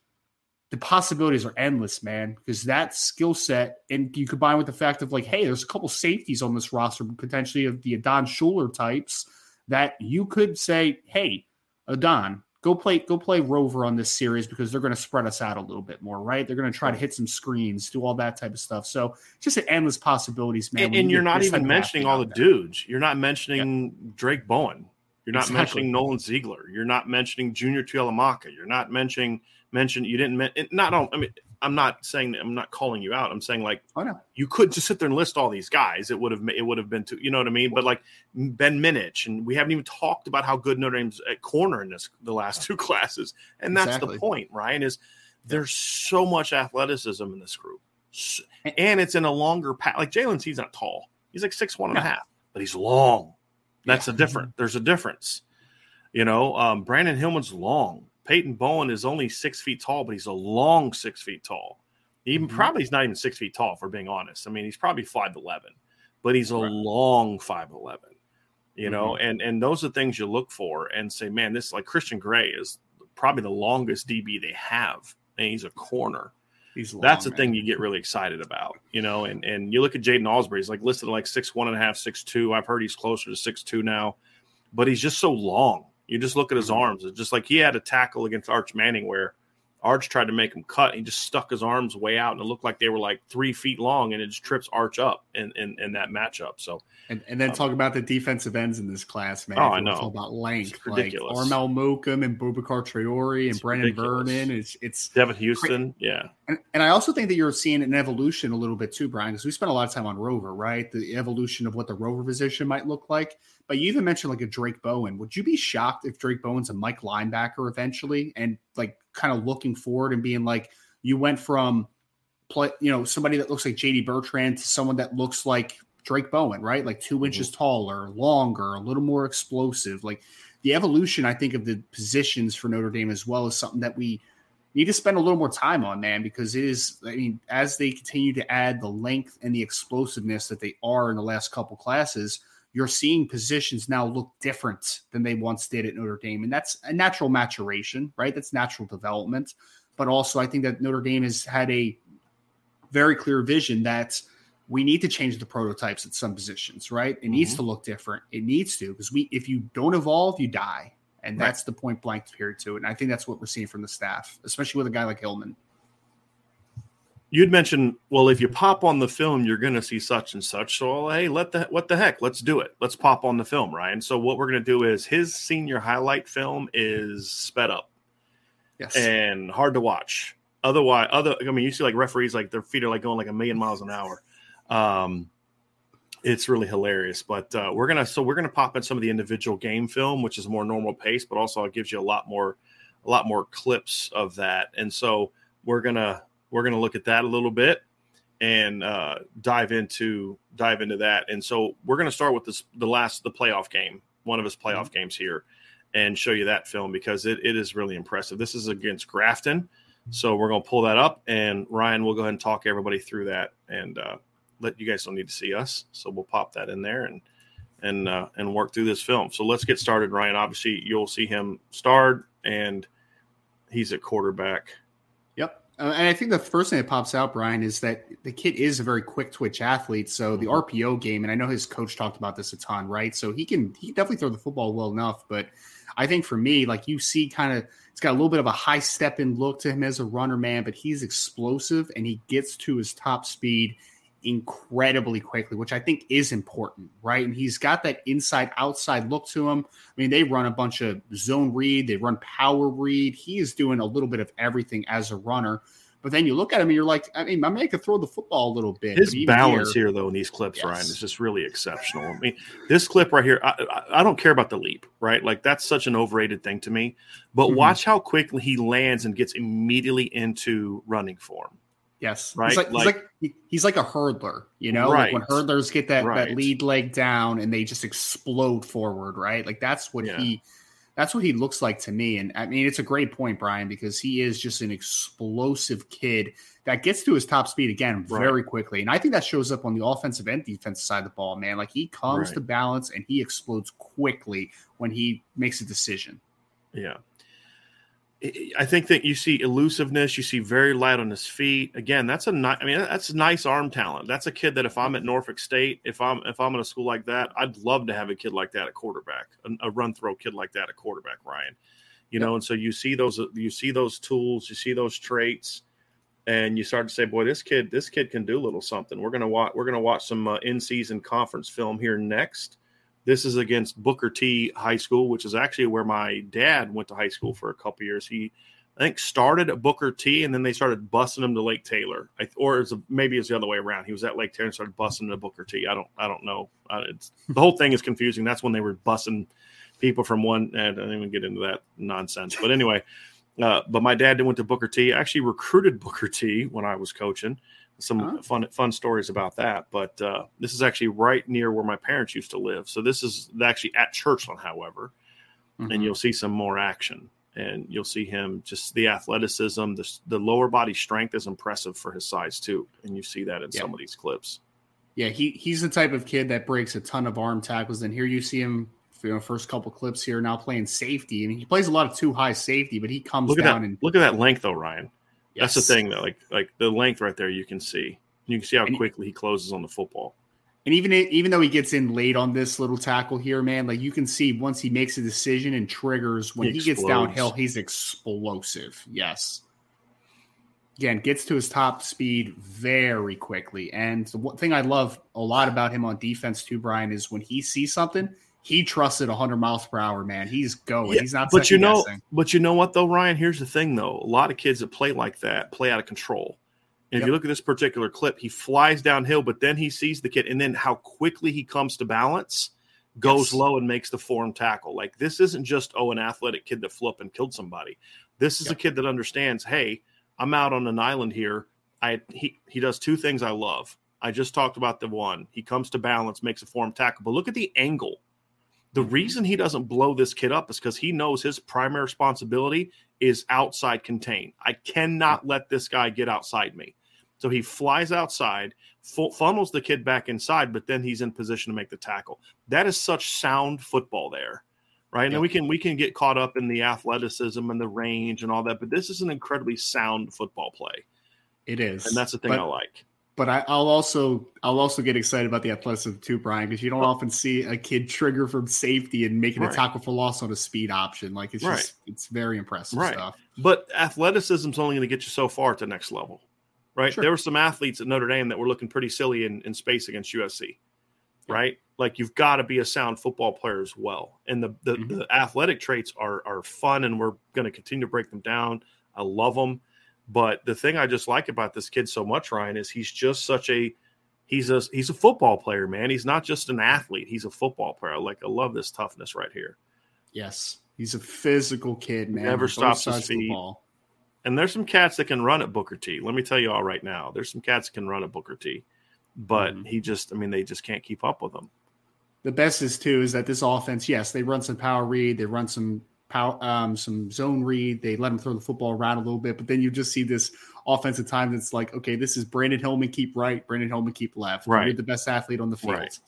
the possibilities are endless, man. Because that skill set, and you combine with the fact of like, hey, there's a couple safeties on this roster, potentially of the Adon Shuler types, that you could say, hey, Adon, go play go play rover on this series because they're going to spread us out a little bit more, right? They're going to try to hit some screens, do all that type of stuff. So just an endless possibilities, man. And, and you're not even mentioning all the there. dudes. You're not mentioning yeah. Drayk Bowen. You're not exactly. mentioning Nolan Ziegler. You're not mentioning Junior Tuihalamaka. You're not mentioning mention. You didn't mention not all. I mean, I'm not saying I'm not calling you out. I'm saying like oh, no. you could just sit there and list all these guys. It would have it would have been too, you know what I mean. But like Ben Minich, and we haven't even talked about how good Notre Dame's at corner in this the last two classes. And that's exactly. the point, Ryan. Is there's so much athleticism in this group, and it's in a longer path. Like Jaylen, he's not tall. He's like six one and a half, but he's long. That's yeah. a different. There's a difference. You know, um, Brandyn Hillman's long. Peyton Bowen is only six feet tall, but he's a long six feet tall. Even mm-hmm. probably he's not even six feet tall, for being honest. I mean, he's probably five eleven, but he's a right. long five eleven. You mm-hmm. know, and and those are things you look for and say, man, this like Christian Gray is probably the longest DB they have, and he's a corner. He's long, That's the man. thing you get really excited about, you know. And and you look at Jaiden Ausberry, he's like listed like six one and a half, six two. I've heard he's closer to six two now, but he's just so long. You just look at his mm-hmm. arms. It's just like he had a tackle against Arch Manning where Arch tried to make him cut. He just stuck his arms way out, and it looked like they were like three feet long, and it just trips Arch up in in, in that matchup. So, and, and then um, talk about the defensive ends in this class, man. Oh, I know. Talk about length, like Armel Mukam and Boubacar Traore and it's Brennan ridiculous. Vernon. It's it's Devan Houstan, yeah. And, and I also think that you're seeing an evolution a little bit too, Brian, because we spent a lot of time on Rover, right? The evolution of what the Rover position might look like. But you even mentioned like a Drayk Bowen. Would you be shocked if Drayk Bowen's a Mike linebacker eventually, and like kind of looking forward and being like, you went from play, you know, somebody that looks like JD Bertrand to someone that looks like Drayk Bowen, right? Like 2 mm-hmm. inches taller, longer, a little more explosive. Like the evolution, I think, of the positions for Notre Dame as well is something that we need to spend a little more time on, man, because it is, I mean, as they continue to add the length and the explosiveness that they are in the last couple classes, you're seeing positions now look different than they once did at Notre Dame. And that's a natural maturation, right? That's natural development. But also, I think that Notre Dame has had a very clear vision that we need to change the prototypes at some positions, right? It mm-hmm. needs to look different. It needs to, because we if you don't evolve, you die. And right. that's the point blank period to it. And I think that's what we're seeing from the staff, especially with a guy like Hillman you'd mentioned, well, if you pop on the film, you're going to see such and such. So, hey, let the what the heck? Let's do it. Let's pop on the film, Ryan. So, what we're going to do is his senior highlight film is sped up, yes, and hard to watch. Otherwise, other I mean, you see like referees like their feet are like going like a million miles an hour. Um, it's really hilarious. But uh, we're gonna so we're gonna pop in some of the individual game film, which is more normal pace, but also it gives you a lot more a lot more clips of that. And so we're gonna we're going to look at that a little bit and uh, dive into dive into that. And so we're going to start with this the last the playoff game, one of his playoff mm-hmm. games here, and show you that film because it, it is really impressive. This is against Grafton, so we're going to pull that up, and Ryan will go ahead and talk everybody through that, and uh, let you guys don't need to see us, so we'll pop that in there and and uh, and work through this film. So let's get started, Ryan. Obviously, you'll see him start, and he's a quarterback. Uh, and I think the first thing that pops out, Brian, is that the kid is a very quick twitch athlete. So the mm-hmm. RPO game, and I know his coach talked about this a ton, right? So he can he can definitely throw the football well enough. But I think for me, like you see, kind of it's got a little bit of a high step in look to him as a runner, man. But he's explosive and he gets to his top speed incredibly quickly, which I think is important, right? And he's got that inside outside look to him. I mean, they run a bunch of zone read, they run power read. He is doing a little bit of everything as a runner. But then you look at him and you're like, I mean, my man could throw the football a little bit. His balance here, here, though, in these clips, yes. Ryan, is just really exceptional. I mean, this clip right here, I, I, I, don't care about the leap, right? Like that's such an overrated thing to me. But mm-hmm. watch how quickly he lands and gets immediately into running form. Yes, right. He's like, like, he's like, he's like a hurdler, you know, right. like when hurdlers get that right. that lead leg down and they just explode forward, right? Like that's what yeah. he that's what he looks like to me. And I mean, it's a great point, Brian, because he is just an explosive kid that gets to his top speed again very right. quickly. And I think that shows up on the offensive and defensive side of the ball, man. Like he comes right. to balance and he explodes quickly when he makes a decision. Yeah. I think that you see elusiveness. You see very light on his feet. Again, that's a nice. I mean, that's nice arm talent. That's a kid that if I'm at Norfolk State, if I'm if I'm in a school like that, I'd love to have a kid like that at quarterback, a, a run throw kid like that at quarterback, Ryan. You know, and so you see those you see those tools, you see those traits, and you start to say, "Boy, this kid, this kid can do a little something." We're gonna watch. We're gonna watch some uh, in season conference film here next this is against Booker T High School, which is actually where my dad went to high school for a couple years. He, I think, started at Booker T, and then they started busing him to Lake Taylor, I, or it's a, maybe it's the other way around. He was at Lake Taylor and started busing to Booker T. I don't, I don't know. it's the whole thing is confusing. That's when they were busing people from one. And I don't even get into that nonsense. But anyway, uh, but my dad went to Booker T. I actually recruited Booker T when I was coaching some huh? fun fun stories about that. But uh, this is actually right near where my parents used to live. So this is actually at Churchland, however, mm-hmm. and you'll see some more action. and you'll see him just the athleticism, the, the lower body strength is impressive for his size too, and you see that in yeah. some of these clips. Yeah, he he's the type of kid that breaks a ton of arm tackles, and here you see him. You know, first couple clips here now playing safety, and he plays a lot of two high safety, but he comes look down that, and look at that length though, Ryan. Yes. That's the thing that like like the length right there you can see. You can see how and quickly he closes on the football. And even even though he gets in late on this little tackle here, man, like you can see once he makes a decision and triggers when he, he gets downhill, he's explosive. Yes. Again, gets to his top speed very quickly. And the one thing I love a lot about him on defense too, Brian, is when he sees something, he trusted it 100 miles per hour, man. He's going. Yeah, he's not. But you know, guessing. but you know what though, Ryan? Here's the thing though. A lot of kids that play like that play out of control. And yep. if you look at this particular clip, he flies downhill, but then he sees the kid, and then how quickly he comes to balance, goes yes. low and makes the form tackle. Like this isn't just oh an athletic kid that flew up and killed somebody. This is yep. a kid that understands. Hey, I'm out on an island here. I he he does two things I love. I just talked about the one. He comes to balance, makes a form tackle. But look at the angle. The reason he doesn't blow this kid up is because he knows his primary responsibility is outside contain. I cannot let this guy get outside me. So he flies outside, funnels the kid back inside, but then he's in position to make the tackle. That is such sound football there, right? And we can we can get caught up in the athleticism and the range and all that, but this is an incredibly sound football play. It is, and that's the thing but, I like. But I, will also I'll also get excited about the athleticism too, Brian, because you don't often see a kid trigger from safety and making right. a tackle for loss on a speed option. Like it's right. just it's very impressive right. stuff. But athleticism is only going to get you so far at the next level right? Sure. There were some athletes at Notre Dame that were looking pretty silly in, in space against USC, right? Like you've got to be a sound football player as well. And the the, mm-hmm. the athletic traits are are fun, and we're going to continue to break them down. I love them, but the thing I just like about this kid so much, Ryan, is he's just such a he's a he's a football player, man. He's not just an athlete; he's a football player. Like I love this toughness right here. Yes, he's a physical kid, man. Never stops his feet. And there's some cats that can run at Booker T. Let me tell you all right now. There's some cats that can run at Booker T. But mm-hmm. he just, I mean, they just can't keep up with him. The best is too is that this offense, yes, they run some power read, they run some power, um, some zone read, they let him throw the football around a little bit, but then you just see this offensive time that's like, okay, this is Brandyn Hillman keep right, Brandyn Hillman keep left. Right, You're the best athlete on the field. Right.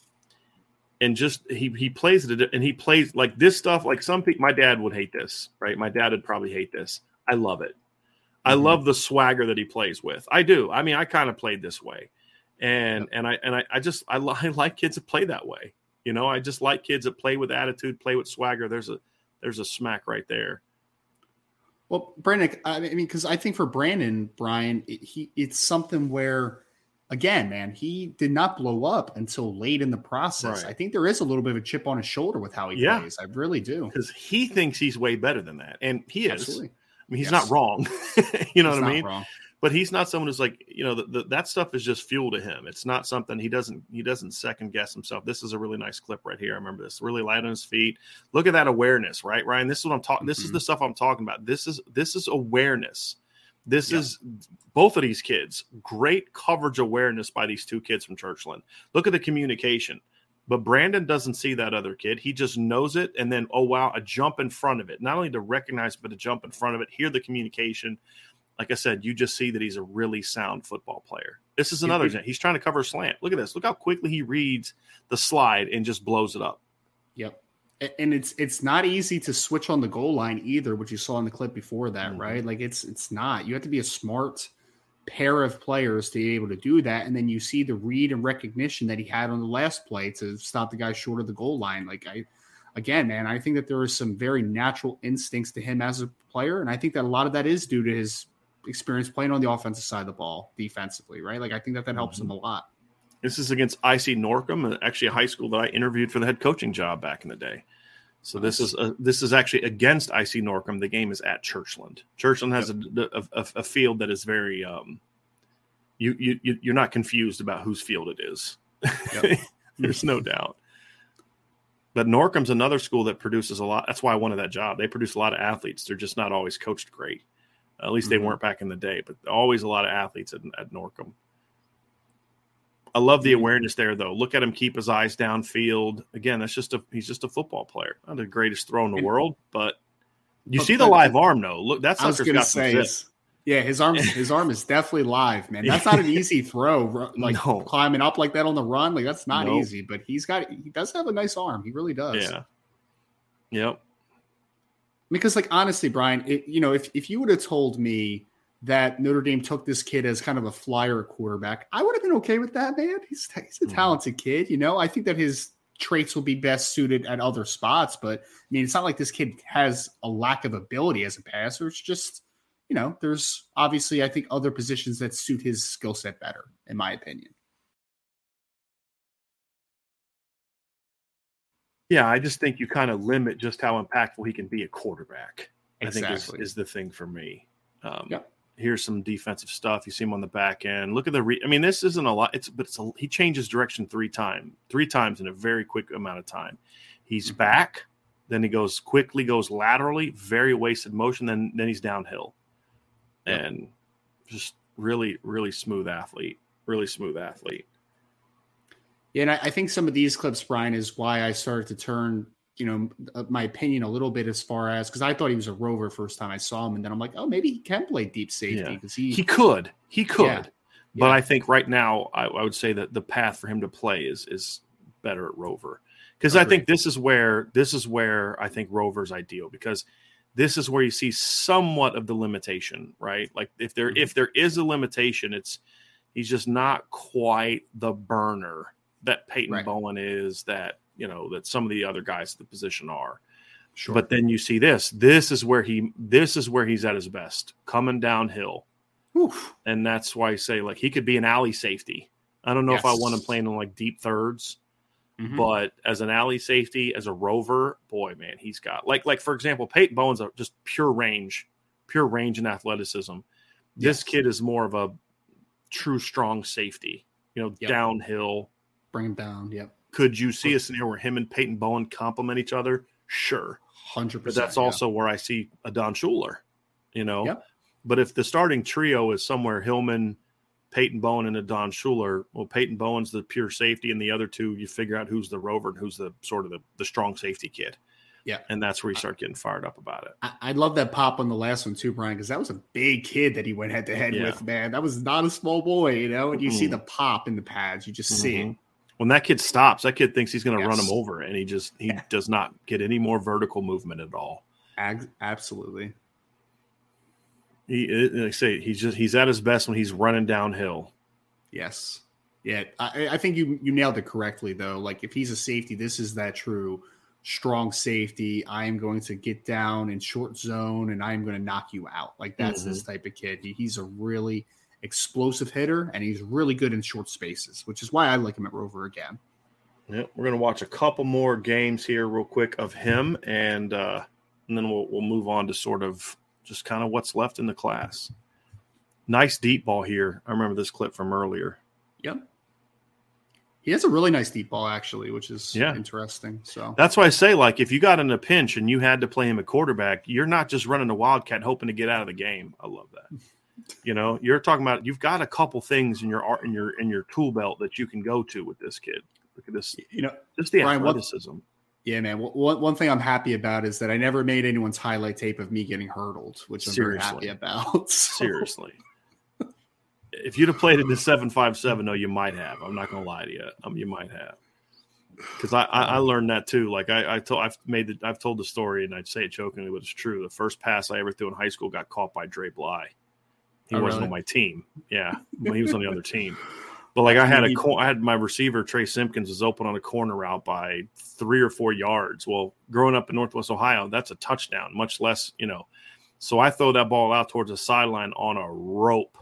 And just he he plays it, and he plays like this stuff. Like some people, my dad would hate this, right? My dad would probably hate this. I love it I mm-hmm. love the swagger that he plays with. I do. I mean, I kind of played this way, and yep. and I and I, I just I, I like kids that play that way. You know, I just like kids that play with attitude, play with swagger. There's a there's a smack right there. Well, Brandyn, I mean, because I think for Brandyn, Brian, it, he it's something where, again, man, he did not blow up until late in the process. Right. I think there is a little bit of a chip on his shoulder with how he yeah. plays. I really do because he thinks he's way better than that, and he is. Absolutely mean, he's yes. not wrong. you know he's what I mean? Wrong. But he's not someone who's like, you know, the, the, that stuff is just fuel to him. It's not something he doesn't he doesn't second guess himself. This is a really nice clip right here. I remember this. Really light on his feet. Look at that awareness, right, Ryan? This is what I'm talking. Mm-hmm. This is mm-hmm. the stuff I'm talking about. This is this is awareness. This yeah. is both of these kids. Great coverage awareness by these two kids from Churchland. Look at the communication. But Brandyn doesn't see that other kid. He just knows it. And then, oh, wow, a jump in front of it. Not only to recognize, but to jump in front of it, hear the communication. Like I said, you just see that he's a really sound football player. This is another example. He's trying to cover a slant. Look at this. Look how quickly he reads the slide and just blows it up. Yep. And it's it's not easy to switch on the goal line either, which you saw in the clip before that, mm-hmm. right? Like it's it's not. You have to be a smart – pair of players to be able to do that. And then you see the read and recognition that he had on the last play to stop the guy short of the goal line. Like I again, man, I think that there is some very natural instincts to him as a player. And I think that a lot of that is due to his experience playing on the offensive side of the ball defensively, right? Like I think that that helps mm-hmm. him a lot. This is against IC Norcom, actually a high school that I interviewed for the head coaching job back in the day. So this is a, this is actually against IC Norcom. The game is at Churchland. Churchland has yep. a, a, a, field that is very um, you you you're not confused about whose field it is. Yep. There's no doubt. But Norcom's another school that produces a lot. That's why I wanted that job. They produce a lot of athletes. They're just not always coached great. At least mm-hmm. they weren't back in the day. But always a lot of athletes at, at Norcom. I love the mm-hmm. awareness there, though. Look at him keep his eyes downfield. Again, that's just a he's just a football player. Not the greatest throw in the world, but You see the live arm though. Look, that's I was going to say. Yeah, his arm, his arm is definitely live, man. That's not an easy throw, like no. climbing up like that on the run. Like that's not nope. easy. But he's got, he does have a nice arm. He really does. Yeah. Yep. Because, like, honestly, Brian, it, you know, if if you would have told me that Notre Dame took this kid as kind of a flyer quarterback, I would have been okay with that, man. He's he's a mm-hmm. talented kid, you know. I think that his traits will be best suited at other spots. But I mean, it's not like this kid has a lack of ability as a passer. It's just, you know, there's obviously, I think, other positions that suit his skill set better, in my opinion. Yeah, I just think you kind of limit just how impactful he can be a quarterback. Exactly. I think is, is the thing for me. Um, yep here's some defensive stuff. You see him on the back end. Look at the. Re- I mean, this isn't a lot. It's but it's a, he changes direction three times, three times in a very quick amount of time. He's mm-hmm. back, then he goes quickly, goes laterally, very wasted motion. Then then he's downhill, and just really really smooth athlete, really smooth athlete. Yeah, and I, I think some of these clips, Brian, is why I started to turn you know uh, my opinion a little bit as far as because I thought he was a rover first time I saw him, and then I'm like, oh, maybe he can play deep safety because yeah. he he could he could, yeah. but yeah. I think right now I, I, would say that the path for him to play is is better at rover because I think this is where this is where I think rover's ideal because this is where you see somewhat of the limitation, right? Like if there mm-hmm. if there is a limitation, it's he's just not quite the burner that Peyton right. Bowen is that you know that some of the other guys at the position are. Sure. But then you see this. This is where he. This is where he's at his best, coming downhill. Oof. And that's why I say like he could be an alley safety. I don't know yes. if I want him playing in like deep 3rds mm-hmm. but as an alley safety, as a rover, boy, man, he's got like like for example, Peyton Bowen's a just pure range, pure range and athleticism. This yes. kid is more of a true strong safety. You know, yep. downhill, bring him down. Yep. Could you see a scenario where him and Peyton Bowen complement each other? Sure. 100%. But that's also yeah. where I see a Don Shuler, you know? Yep. But if the starting trio is somewhere Hillman, Peyton Bowen, and a Don Shuler, well, Peyton Bowen's the pure safety, and the other two, you figure out who's the rover and who's the sort of the, the strong safety kid. Yeah. And that's where you start getting fired up about it. I, I love that pop on the last one too, Brian, because that was a big kid that he went head to head with, man. That was not a small boy, you know? And you mm-hmm. see the pop in the pads, you just mm-hmm. see it when that kid stops, that kid thinks he's going to yes. run him over, and he just he does not get any more vertical movement at all. absolutely. He, like I say, he's just he's at his best when he's running downhill. Yes. Yeah, I, I think you you nailed it correctly though. Like if he's a safety, this is that true strong safety. I am going to get down in short zone and I am going to knock you out. Like that's mm-hmm. this type of kid. He, he's a really explosive hitter, and he's really good in short spaces, which is why I like him at Rover again. Yeah, we're gonna watch a couple more games here, real quick, of him, and uh, and then we'll we'll move on to sort of just kind of what's left in the class. Nice deep ball here. I remember this clip from earlier. Yep. He has a really nice deep ball, actually, which is yeah. interesting. So that's why I say, like, if you got in a pinch and you had to play him at quarterback, you're not just running a wildcat hoping to get out of the game. I love that. You know, you're talking about you've got a couple things in your art in your in your tool belt that you can go to with this kid. Look at this. You know, just the Brian, athleticism. What, yeah, man. One, one thing I'm happy about is that I never made anyone's highlight tape of me getting hurdled, which I'm Seriously. very happy about. So. Seriously. if you'd have played in the seven five seven, no, you might have. I'm not gonna lie to you. Um, you might have. Because I, I, I, learned that too. Like I, I told, I've made the, I've told the story, and I'd say it jokingly, but it's true. The first pass I ever threw in high school got caught by Dre Bly. He oh, wasn't really? on my team. Yeah, when he was on the other team. But like I had a, I had my receiver Trey Simpkins was open on a corner route by three or four yards. Well, growing up in Northwest Ohio, that's a touchdown, much less you know. So I throw that ball out towards the sideline on a rope,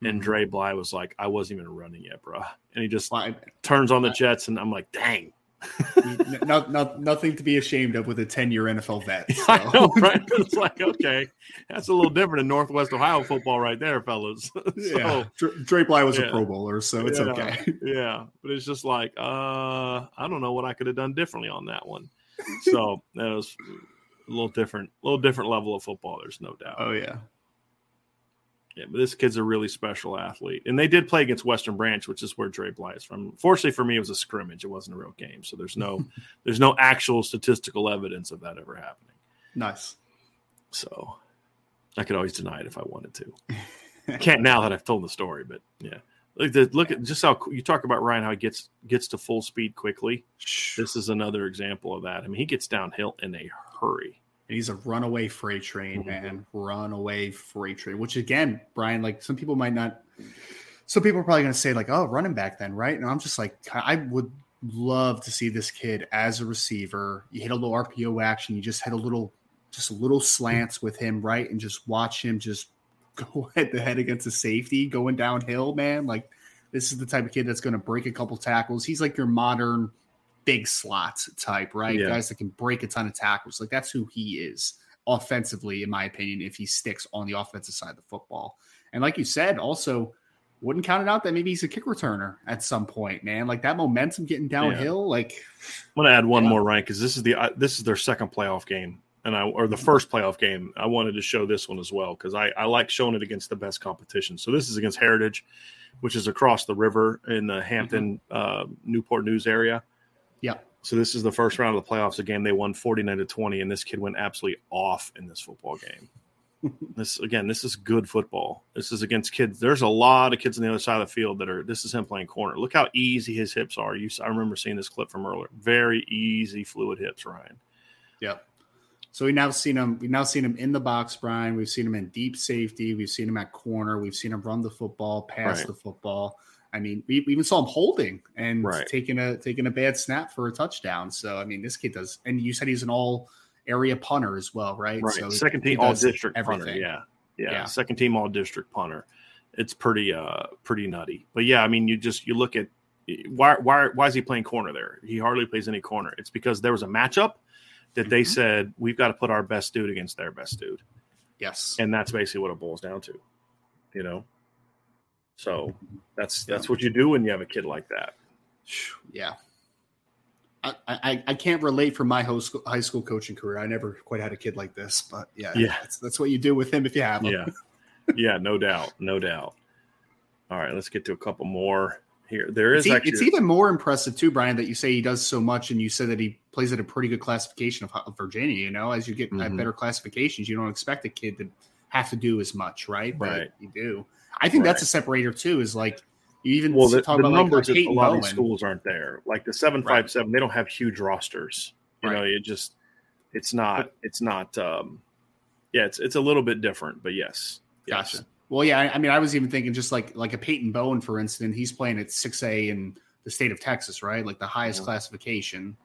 and mm-hmm. Dre Bly was like, "I wasn't even running yet, bro," and he just turns on the Jets, and I'm like, "Dang." No, no, nothing to be ashamed of with a 10 year NFL vet. So. I know, right? It's like, okay, that's a little different in Northwest Ohio football right there, fellas. so, yeah. Dre Bly was yeah. a Pro Bowler, so it's yeah. okay. Yeah. But it's just like, uh, I don't know what I could have done differently on that one. So that was a little different, a little different level of football. There's no doubt. Oh, yeah. Yeah, but this kid's a really special athlete. And they did play against Western Branch, which is where Dre Bly is from. Fortunately for me, it was a scrimmage. It wasn't a real game. So there's no there's no actual statistical evidence of that ever happening. Nice. So I could always deny it if I wanted to. I can't now that I've told the story, but yeah. Look, the, look at just how you talk about Ryan, how he gets gets to full speed quickly. This is another example of that. I mean, he gets downhill in a hurry. He's a runaway freight train, mm-hmm. man. Runaway freight train. Which again, Brian, like some people might not. Some people are probably going to say like, "Oh, running back then, right?" And I'm just like, I would love to see this kid as a receiver. You hit a little RPO action. You just hit a little, just a little slants with him, right? And just watch him just go head to head against a safety going downhill, man. Like this is the type of kid that's going to break a couple tackles. He's like your modern big slot type, right? Yeah. Guys that can break a ton of tackles. Like that's who he is offensively, in my opinion, if he sticks on the offensive side of the football. And like you said, also wouldn't count it out that maybe he's a kick returner at some point, man. Like that momentum getting downhill. Yeah. Like I'm gonna add one more rank because this is the uh, this is their second playoff game, and I or the first playoff game. I wanted to show this one as well because I I like showing it against the best competition. So this is against Heritage, which is across the river in the Hampton mm-hmm. uh, Newport News area. Yeah. So this is the first round of the playoffs. A game they won 49 to 20, and this kid went absolutely off in this football game. this again, this is good football. This is against kids. There's a lot of kids on the other side of the field that are. This is him playing corner. Look how easy his hips are. You, I remember seeing this clip from earlier. Very easy, fluid hips, Ryan. Yeah. So we now seen him. We've now seen him in the box, Brian. We've seen him in deep safety. We've seen him at corner. We've seen him run the football, pass right. the football. I mean, we, we, even saw him holding and right. taking a taking a bad snap for a touchdown. So I mean, this kid does. And you said he's an all area punter as well, right? Right. So Second team all district punter. Yeah. yeah. yeah. Second team all district punter. It's pretty uh pretty nutty. But yeah, I mean, you just you look at why why why is he playing corner there? He hardly plays any corner. It's because there was a matchup that mm-hmm. they said we've got to put our best dude against their best dude. Yes. And that's basically what it boils down to. You know. So that's that's what you do when you have a kid like that. Yeah. I, I, I can't relate from my high school, high school coaching career. I never quite had a kid like this, but yeah, yeah, that's, that's what you do with him if you have him. Yeah, yeah, no doubt, no doubt. All right, let's get to a couple more here. There is it's, actually it's even more impressive too, Brian, that you say he does so much, and you said that he plays at a pretty good classification of, Virginia. You know, as you get mm-hmm. better classifications, you don't expect a kid to have to do as much, right? But right. You do. I think right. that's a separator too. Is like you even well, the, talk the about numbers like, a lot Bowen. of schools aren't there. Like the seven five seven, they don't have huge rosters. You right. know, it just it's not it's not. um Yeah, it's it's a little bit different, but yes, gotcha. Yes. Well, yeah, I, I mean, I was even thinking just like like a Peyton Bowen, for instance, he's playing at six A in the state of Texas, right? Like the highest yeah. classification,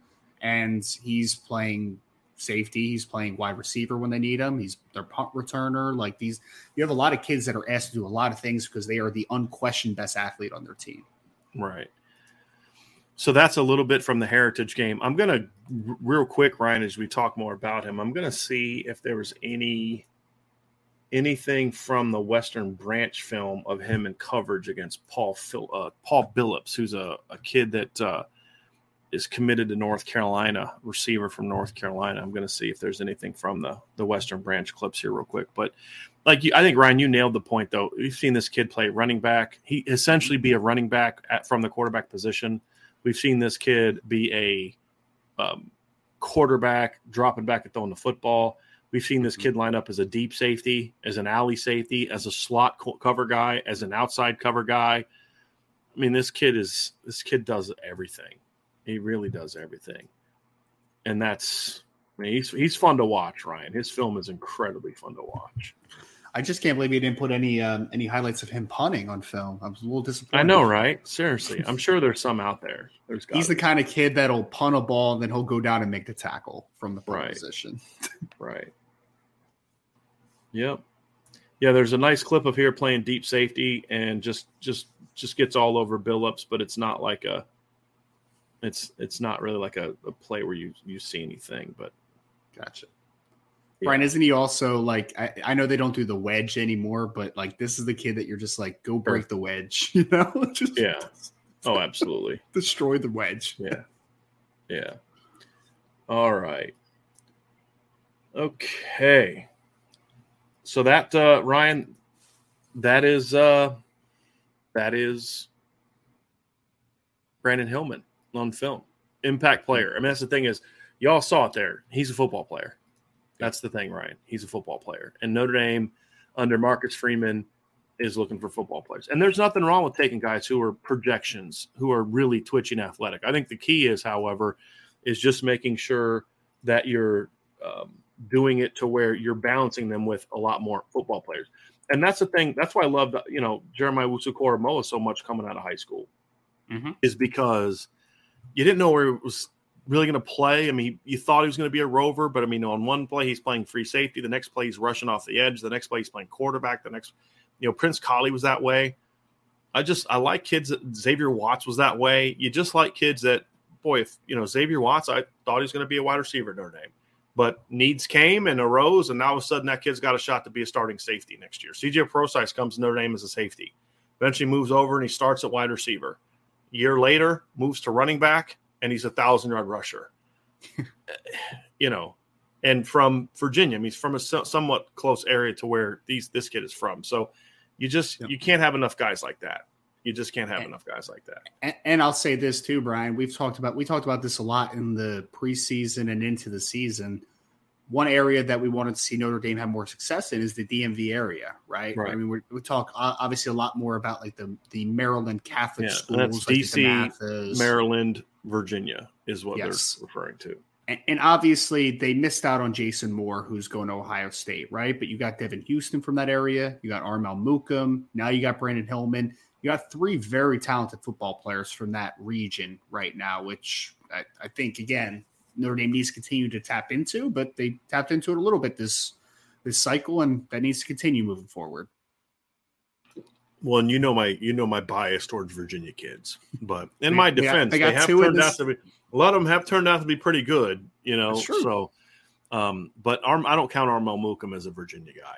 and he's playing safety. He's playing wide receiver when they need him. He's their punt returner. Like these, you have a lot of kids that are asked to do a lot of things because they are the unquestioned best athlete on their team. Right. So that's a little bit from the heritage game. I'm gonna real quick, Ryan, as we talk more about him. I'm gonna see if there was any anything from the Western Branch film of him in coverage against Paul Phil, uh, Paul Billups, who's a, a kid that uh, is committed to North Carolina, receiver from North Carolina. I'm going to see if there's anything from the the Western Branch clips here real quick. But like you, I think Ryan, you nailed the point though. We've seen this kid play running back. He essentially be a running back at, from the quarterback position. We've seen this kid be a um, quarterback, dropping back and throwing the football. We've seen this kid line up as a deep safety, as an alley safety, as a slot cover guy, as an outside cover guy. I mean, this kid is this kid does everything. He really does everything, and that's. I mean, he's he's fun to watch, Ryan. His film is incredibly fun to watch. I just can't believe he didn't put any um, any highlights of him punting on film. I was a little disappointed. I know, right? Seriously, I'm sure there's some out there. There's he's the kind of kid that'll punt a ball and then he'll go down and make the tackle from the right. position. right. Yep. Yeah, there's a nice clip of here playing deep safety and just just just gets all over Billups, but it's not like a it's it's not really like a, a play where you you see anything, but gotcha. Yeah. Brian, isn't he also like I, I know they don't do the wedge anymore, but like this is the kid that you're just like go break the wedge, you know? just, yeah. Oh, absolutely. destroy the wedge. Yeah. Yeah. All right. Okay. So that uh Ryan, that is uh that is Brandyn Hillman on film. Impact player. I mean, that's the thing is, y'all saw it there. He's a football player. That's the thing, Ryan. He's a football player, and Notre Dame under Marcus Freeman is looking for football players. And there's nothing wrong with taking guys who are projections, who are really twitching athletic. I think the key is, however, is just making sure that you're um, doing it to where you're balancing them with a lot more football players. And that's the thing. That's why I love, you know, Jeremiah Owusu-Koramoah so much coming out of high school, mm-hmm. is because you didn't know where he was really going to play. I mean, you thought he was going to be a rover, but I mean, on one play he's playing free safety, the next play he's rushing off the edge, the next play he's playing quarterback, the next, you know, Prince Kollie was that way. I just I like kids that Xavier Watts was that way. You just like kids that, boy, if you know Xavier Watts, I thought he was going to be a wide receiver at Notre Dame, but needs came and arose, and now all of a sudden that kid's got a shot to be a starting safety next year. CJ Prosise comes to Notre Dame as a safety, eventually moves over and he starts at wide receiver. Year later, moves to running back, and he's a thousand yard rusher. you know, and from Virginia, I mean, he's from a somewhat close area to where these this kid is from. So you just yep. you can't have enough guys like that. You just can't have and, enough guys like that. And, and, I'll say this too, Brian. We've talked about we talked about this a lot in the preseason and into the season. One area that we wanted to see Notre Dame have more success in is the DMV area, right? right. I mean, we, we talk uh, obviously a lot more about like the the Maryland Catholic yeah, schools, that's like DC, Maryland, Virginia is what yes. they're referring to. And, and, obviously, they missed out on Jason Moore, who's going to Ohio State, right? But you got Devan Houstan from that area. You got Armel Mukam. Now you got Brandyn Hillman. You got three very talented football players from that region right now, which I, I think, again, Notre Dame needs to continue to tap into, but they tapped into it a little bit this this cycle, and that needs to continue moving forward. Well, and you know my you know my bias towards Virginia kids, but in my defense, they have turned out to be a lot of them have turned out to be pretty good. You know, so um, but Arm, I don't count Armel Mukam as a Virginia guy.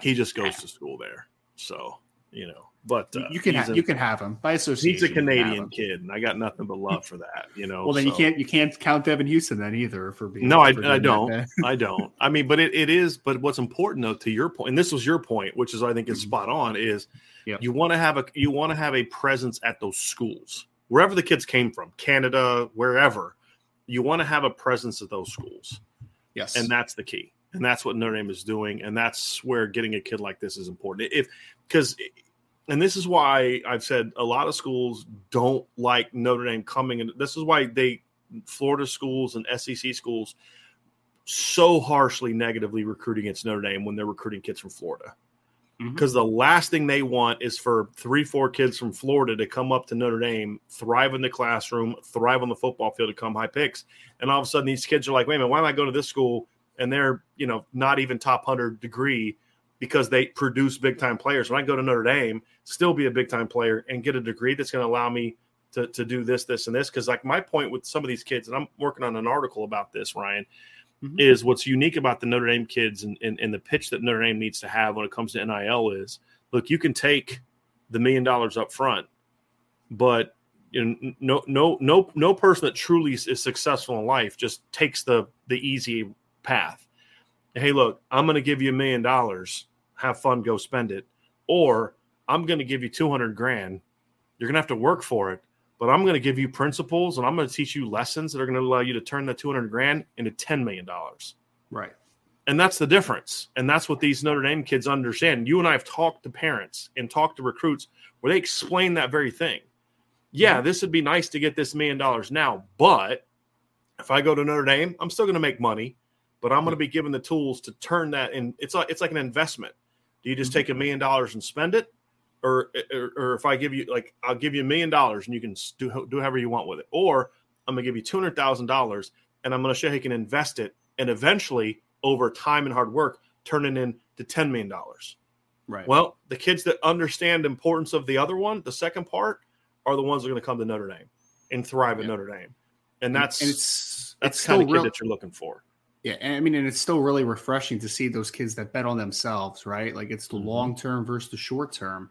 He just goes to school there, so you know. But uh, you can ha- you can have him by association. He's a Canadian kid, and I got nothing but love for that. You know. well, then so. you can't you can't count Devan Houstan then either for being. No, I, I don't. I don't. I mean, but it, it is. But what's important though, to your point, and this was your point, which is I think is mm-hmm. spot on, is yep. you want to have a you want to have a presence at those schools wherever the kids came from, Canada, wherever. You want to have a presence at those schools. Yes, and that's the key and that's what Notre Dame is doing, and that's where getting a kid like this is important. If because and this is why I've said a lot of schools don't like Notre Dame coming and this is why they Florida schools and SEC schools so harshly negatively recruit against Notre Dame when they're recruiting kids from Florida. Because mm-hmm. the last thing they want is for three, four kids from Florida to come up to Notre Dame, thrive in the classroom, thrive on the football field, to come high picks. And all of a sudden, these kids are like, wait a minute, why am I going to this school? And they're, you know, not even top 100 degree because they produce big time players. When I go to Notre Dame, still be a big time player and get a degree that's going to allow me to, to do this, this, and this. Because like my point with some of these kids, and I'm working on an article about this, Ryan, mm-hmm. is what's unique about the Notre Dame kids and, and, and the pitch that Notre Dame needs to have when it comes to NIL is look, you can take the million dollars up front, but you know, no no no no person that truly is successful in life just takes the the easy path. Hey, look, I'm going to give you a million dollars have fun, go spend it. Or I'm going to give you 200 grand. You're going to have to work for it, but I'm going to give you principles and I'm going to teach you lessons that are going to allow you to turn that 200 grand into $10 million. Right. And that's the difference. And that's what these Notre Dame kids understand. You and I have talked to parents and talked to recruits where they explain that very thing. Yeah, mm-hmm. this would be nice to get this million dollars now, but if I go to Notre Dame, I'm still going to make money, but I'm going to be given the tools to turn that in. It's like it's like an investment. Do you just mm-hmm. take a million dollars and spend it? Or, or, or, if I give you like I'll give you a million dollars and you can do do however you want with it, or I'm gonna give you two hundred thousand dollars and I'm gonna show you can invest it and eventually over time and hard work turn it into ten million dollars. Right. Well, the kids that understand the importance of the other one, the second part, are the ones that are going to come to Notre Dame and thrive yeah. at Notre Dame, and that's and it's that's it's kind of kid real, that you're looking for. Yeah, and I mean, and it's still really refreshing to see those kids that bet on themselves, right? Like it's the mm-hmm. long term versus the short term.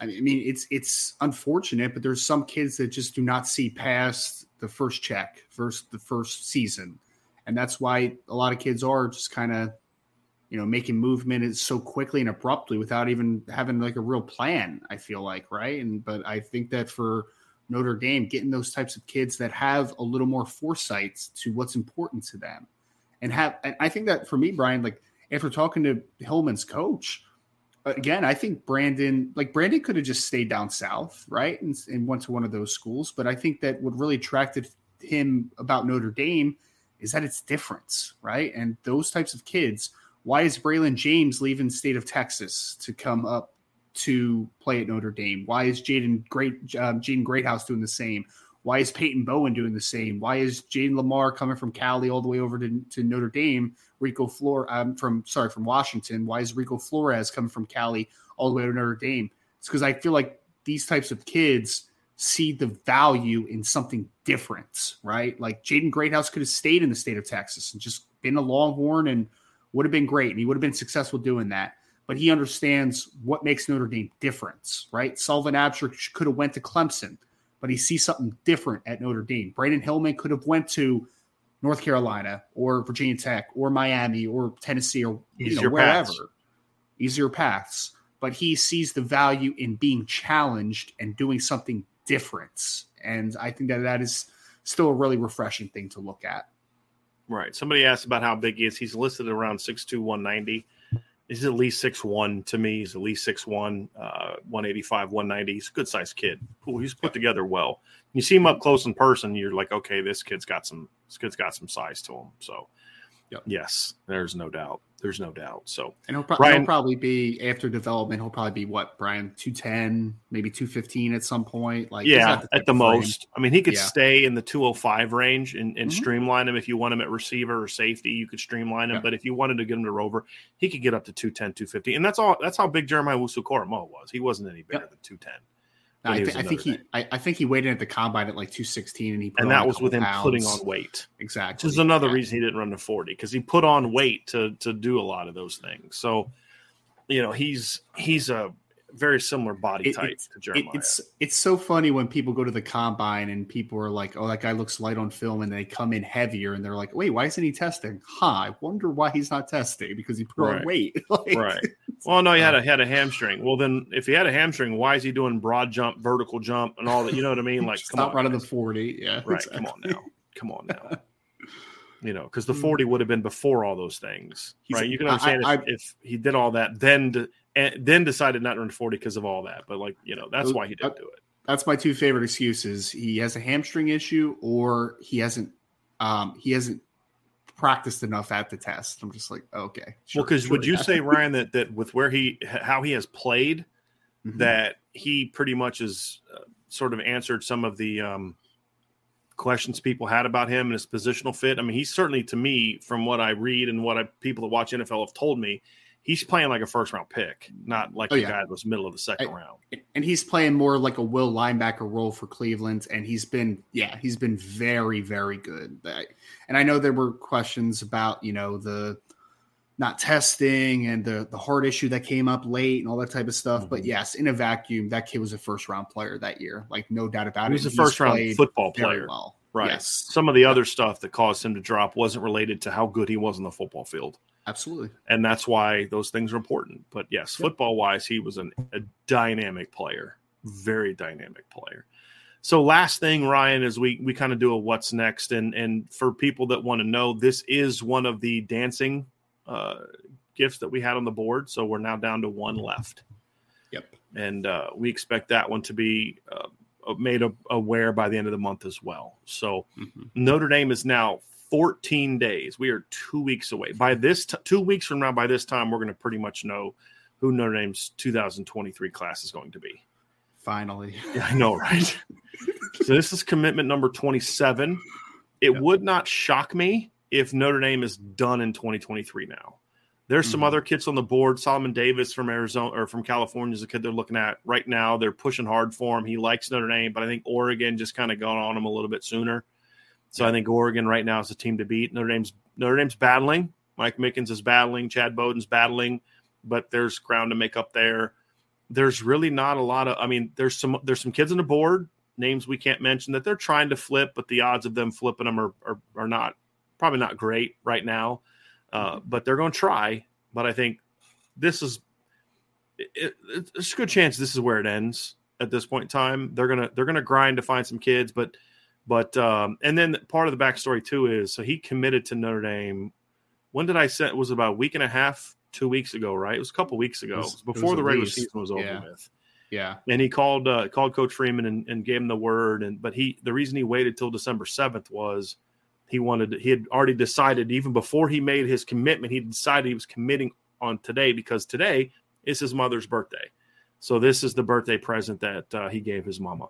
I mean, it's it's unfortunate, but there's some kids that just do not see past the first check versus the first season, and that's why a lot of kids are just kind of, you know, making movement so quickly and abruptly without even having like a real plan. I feel like, right? And but I think that for Notre Dame, getting those types of kids that have a little more foresight to what's important to them and have. And I think that for me, Brian, like after talking to Hillman's coach, again, I think Brandyn, like Brandyn, could have just stayed down south, right, and, and went to one of those schools. But I think that what really attracted him about Notre Dame is that it's difference, right? And those types of kids. Why is Braylon James leaving state of Texas to come up to play at Notre Dame? Why is Jaden Great um, Jaden Greathouse doing the same? Why is Peyton Bowen doing the same? Why is Jayden Limar coming from Cali all the way over to, to Notre Dame? Rico Flor um, from sorry from Washington. Why is Rico Flores coming from Cali all the way to Notre Dame? It's because I feel like these types of kids see the value in something different, right? Like Jaden Greathouse could have stayed in the state of Texas and just been a Longhorn and would have been great, and he would have been successful doing that. But he understands what makes Notre Dame different, right? Sullivan Absher could have went to Clemson but he sees something different at Notre Dame. Brandyn Hillman could have went to North Carolina or Virginia Tech or Miami or Tennessee or you know, wherever. Paths. Easier paths. But he sees the value in being challenged and doing something different. And I think that that is still a really refreshing thing to look at. Right. Somebody asked about how big he is. He's listed around 6'2, 190 he's at least six one to me. He's at least six one, uh, one eighty five, one ninety. He's a good sized kid. Cool. He's put together well. You see him up close in person, you're like, okay, this kid's got some. This kid's got some size to him. So, yep. yes, there's no doubt. There's no doubt. So, and he'll, pro- Brian, he'll probably be after development. He'll probably be what Brian two ten, maybe two fifteen at some point. Like yeah, the at the most. I mean, he could yeah. stay in the two hundred five range and, and mm-hmm. streamline him if you want him at receiver or safety. You could streamline him, yeah. but if you wanted to get him to rover, he could get up to 210, 250. and that's all. That's how big Jeremiah Owusu-Koramoah was. He wasn't any bigger yep. than two ten. I, th- I, think he, I, I, think he weighed in at the combine at like 216, and he and that was with him pounds. putting on weight. Exactly. This is another yeah. reason he didn't run to 40 because he put on weight to to do a lot of those things. So, you know, he's he's a very similar body type it, to Jeremiah. It, it's it's so funny when people go to the combine and people are like, "Oh, that guy looks light on film," and they come in heavier, and they're like, "Wait, why isn't he testing?" Huh? I wonder why he's not testing because he put right. on weight. like, right. Well, no, he had a had a hamstring. Well, then if he had a hamstring, why is he doing broad jump, vertical jump, and all that? You know what I mean? Like, stop on, running guys. the forty. Yeah. Right. Exactly. Come on now. Come on now. you know, because the hmm. 40 would have been before all those things, He's, right? You can understand I, if, I, if, he did all that, then to, and then decided not to run 40 because of all that. But like, you know, that's why he didn't do it. That's my two favorite excuses. He has a hamstring issue or he hasn't um he hasn't practiced enough at the test. I'm just like, okay. Sure, well, because sure would you say, Ryan, that that with where he how he has played, mm-hmm. that he pretty much has uh, sort of answered some of the um questions people had about him and his positional fit. I mean, he's certainly to me, from what I read and what I, people that watch NFL have told me, he's playing like a first round pick, not like oh, a yeah. guy that was middle of the second I, round. And he's playing more like a will linebacker role for Cleveland. And he's been, yeah, he's been very, very good. And I know there were questions about, you know, the not testing and the the heart issue that came up late and all that type of stuff. Mm-hmm. But yes, in a vacuum, that kid was a first round player that year. Like no doubt about he it. He was a first round football player. Well. Right. Yes. Some of the other stuff that caused him to drop wasn't related to how good he was on the football field. Absolutely. And that's why those things are important. But yes, yep. football wise, he was an, a dynamic player, very dynamic player. So last thing, Ryan, is we we kind of do a what's next, and and for people that want to know, this is one of the dancing uh, gifts that we had on the board. So we're now down to one left. Yep. And uh, we expect that one to be uh, made aware by the end of the month as well. So mm-hmm. Notre Dame is now 14 days. We are two weeks away. By this, t- two weeks from now, by this time, we're going to pretty much know who Notre Dame's 2023 class is going to be. Finally. Yeah, I know, right? so this is commitment number 27. It yep. would not shock me if Notre Dame is done in 2023 now. There's mm-hmm. some other kids on the board. Solomon Davis from Arizona or from California is a kid they're looking at right now. They're pushing hard for him. He likes Notre Dame, but I think Oregon just kind of got on him a little bit sooner. So I think Oregon right now is the team to beat. Notre Dame's Notre Dame's battling. Mike Mickens is battling. Chad Bowden's battling, but there's ground to make up there. There's really not a lot of. I mean, there's some there's some kids on the board names we can't mention that they're trying to flip, but the odds of them flipping them are are, are not probably not great right now. Uh, but they're going to try. But I think this is it, it's a good chance this is where it ends at this point in time. They're gonna they're gonna grind to find some kids, but but um, and then part of the backstory too is so he committed to Notre Dame when did I say it was about a week and a half, two weeks ago, right? It was a couple weeks ago, was, before the regular least. season was over yeah. with. Yeah, and he called uh, called Coach Freeman and, and gave him the word. And but he the reason he waited till December seventh was he wanted to, he had already decided even before he made his commitment he decided he was committing on today because today is his mother's birthday. So this is the birthday present that uh, he gave his mama.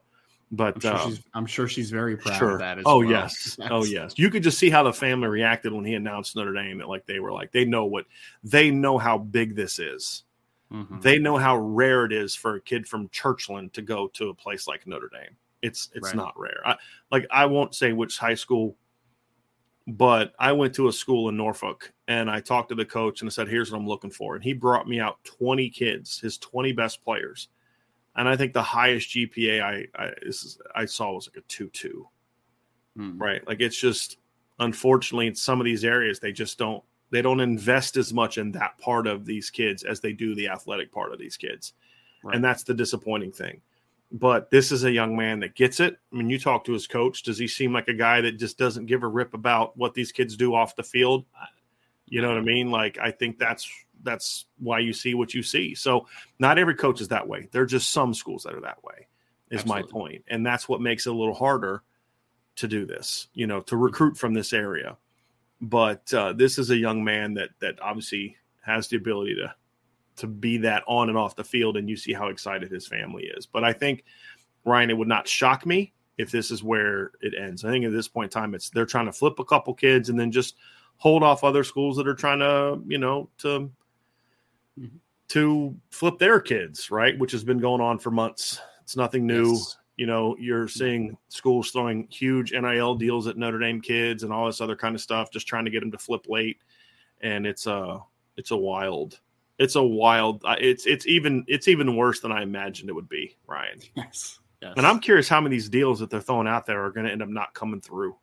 But I'm sure, um, she's, I'm sure she's very proud sure. of that. oh well. yes, oh yes. You could just see how the family reacted when he announced Notre Dame. That like they were like they know what they know how big this is. Mm-hmm. They know how rare it is for a kid from Churchland to go to a place like Notre Dame. It's it's right. not rare. I, like I won't say which high school, but I went to a school in Norfolk and I talked to the coach and I said, "Here's what I'm looking for." And he brought me out 20 kids, his 20 best players and I think the highest GPA I I, is, I saw was like a two two, hmm. right? Like it's just unfortunately in some of these areas they just don't they don't invest as much in that part of these kids as they do the athletic part of these kids, right. and that's the disappointing thing. But this is a young man that gets it. I mean, you talk to his coach. Does he seem like a guy that just doesn't give a rip about what these kids do off the field? You know what I mean? Like I think that's that's why you see what you see. So not every coach is that way. There are just some schools that are that way. Is Absolutely. my point, and that's what makes it a little harder to do this. You know, to recruit from this area. But uh, this is a young man that that obviously has the ability to to be that on and off the field, and you see how excited his family is. But I think Ryan, it would not shock me if this is where it ends. I think at this point in time, it's they're trying to flip a couple kids and then just hold off other schools that are trying to, you know, to mm-hmm. to flip their kids, right? Which has been going on for months. It's nothing new. Yes. You know, you're seeing schools throwing huge NIL deals at Notre Dame kids and all this other kind of stuff, just trying to get them to flip late. And it's a it's a wild, it's a wild. It's it's even it's even worse than I imagined it would be, Ryan. Yes. Yes. And I'm curious how many of these deals that they're throwing out there are going to end up not coming through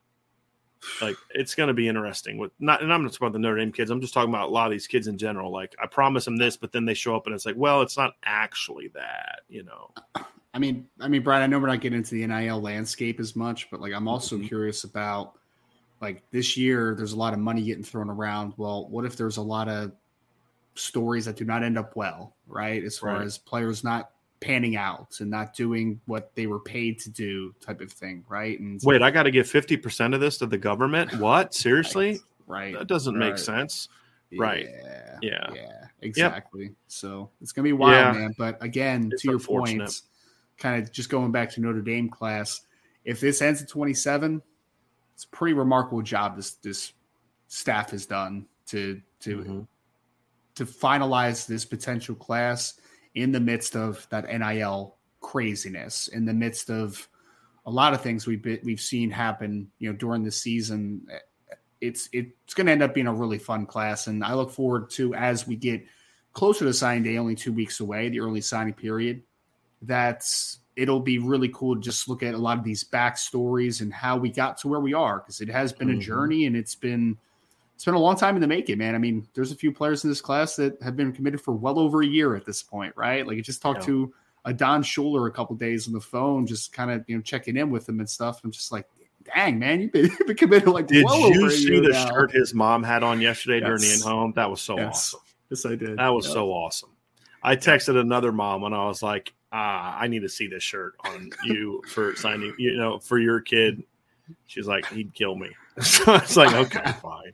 like it's going to be interesting with not and i'm not talking about the notre dame kids i'm just talking about a lot of these kids in general like i promise them this but then they show up and it's like well it's not actually that you know i mean i mean brian i know we're not getting into the nil landscape as much but like i'm also mm-hmm. curious about like this year there's a lot of money getting thrown around well what if there's a lot of stories that do not end up well right as far right. as players not panning out and not doing what they were paid to do type of thing right and wait i got to give 50% of this to the government what seriously right, right. that doesn't right. make sense right yeah yeah yeah exactly yep. so it's gonna be wild yeah. man but again it's to your point kind of just going back to notre dame class if this ends at 27 it's a pretty remarkable job this this staff has done to to mm-hmm. to finalize this potential class in the midst of that NIL craziness, in the midst of a lot of things we've been, we've seen happen, you know, during the season. It's it's going to end up being a really fun class, and I look forward to as we get closer to signing day, only two weeks away, the early signing period. That's it'll be really cool to just look at a lot of these backstories and how we got to where we are because it has been mm-hmm. a journey and it's been it's been a long time in the making, man. I mean, there's a few players in this class that have been committed for well over a year at this point, right? Like, I just talked yeah. to a Don Shuler a couple days on the phone, just kind of you know checking in with him and stuff. I'm just like, dang, man, you've been, you've been committed like. Did well you see the now. shirt his mom had on yesterday yes. during the in home? That was so yes. awesome. Yes, I did. That was yeah. so awesome. I texted another mom and I was like, ah, I need to see this shirt on you for signing, you know, for your kid. She's like, he'd kill me. so it's like, okay, fine,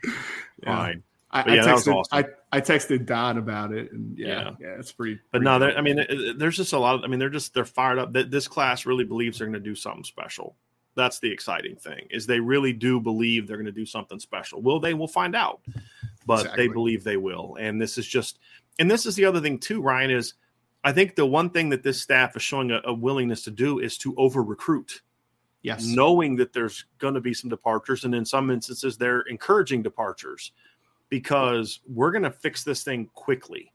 yeah. fine. I, yeah, I, texted, awesome. I, I, texted Don about it, and yeah, yeah, yeah it's pretty. But pretty no, I mean, there's just a lot of. I mean, they're just they're fired up. That this class really believes they're going to do something special. That's the exciting thing is they really do believe they're going to do something special. Will they? We'll find out, but exactly. they believe they will. And this is just, and this is the other thing too. Ryan is, I think the one thing that this staff is showing a, a willingness to do is to over recruit. Yes, knowing that there's going to be some departures, and in some instances they're encouraging departures because we're going to fix this thing quickly.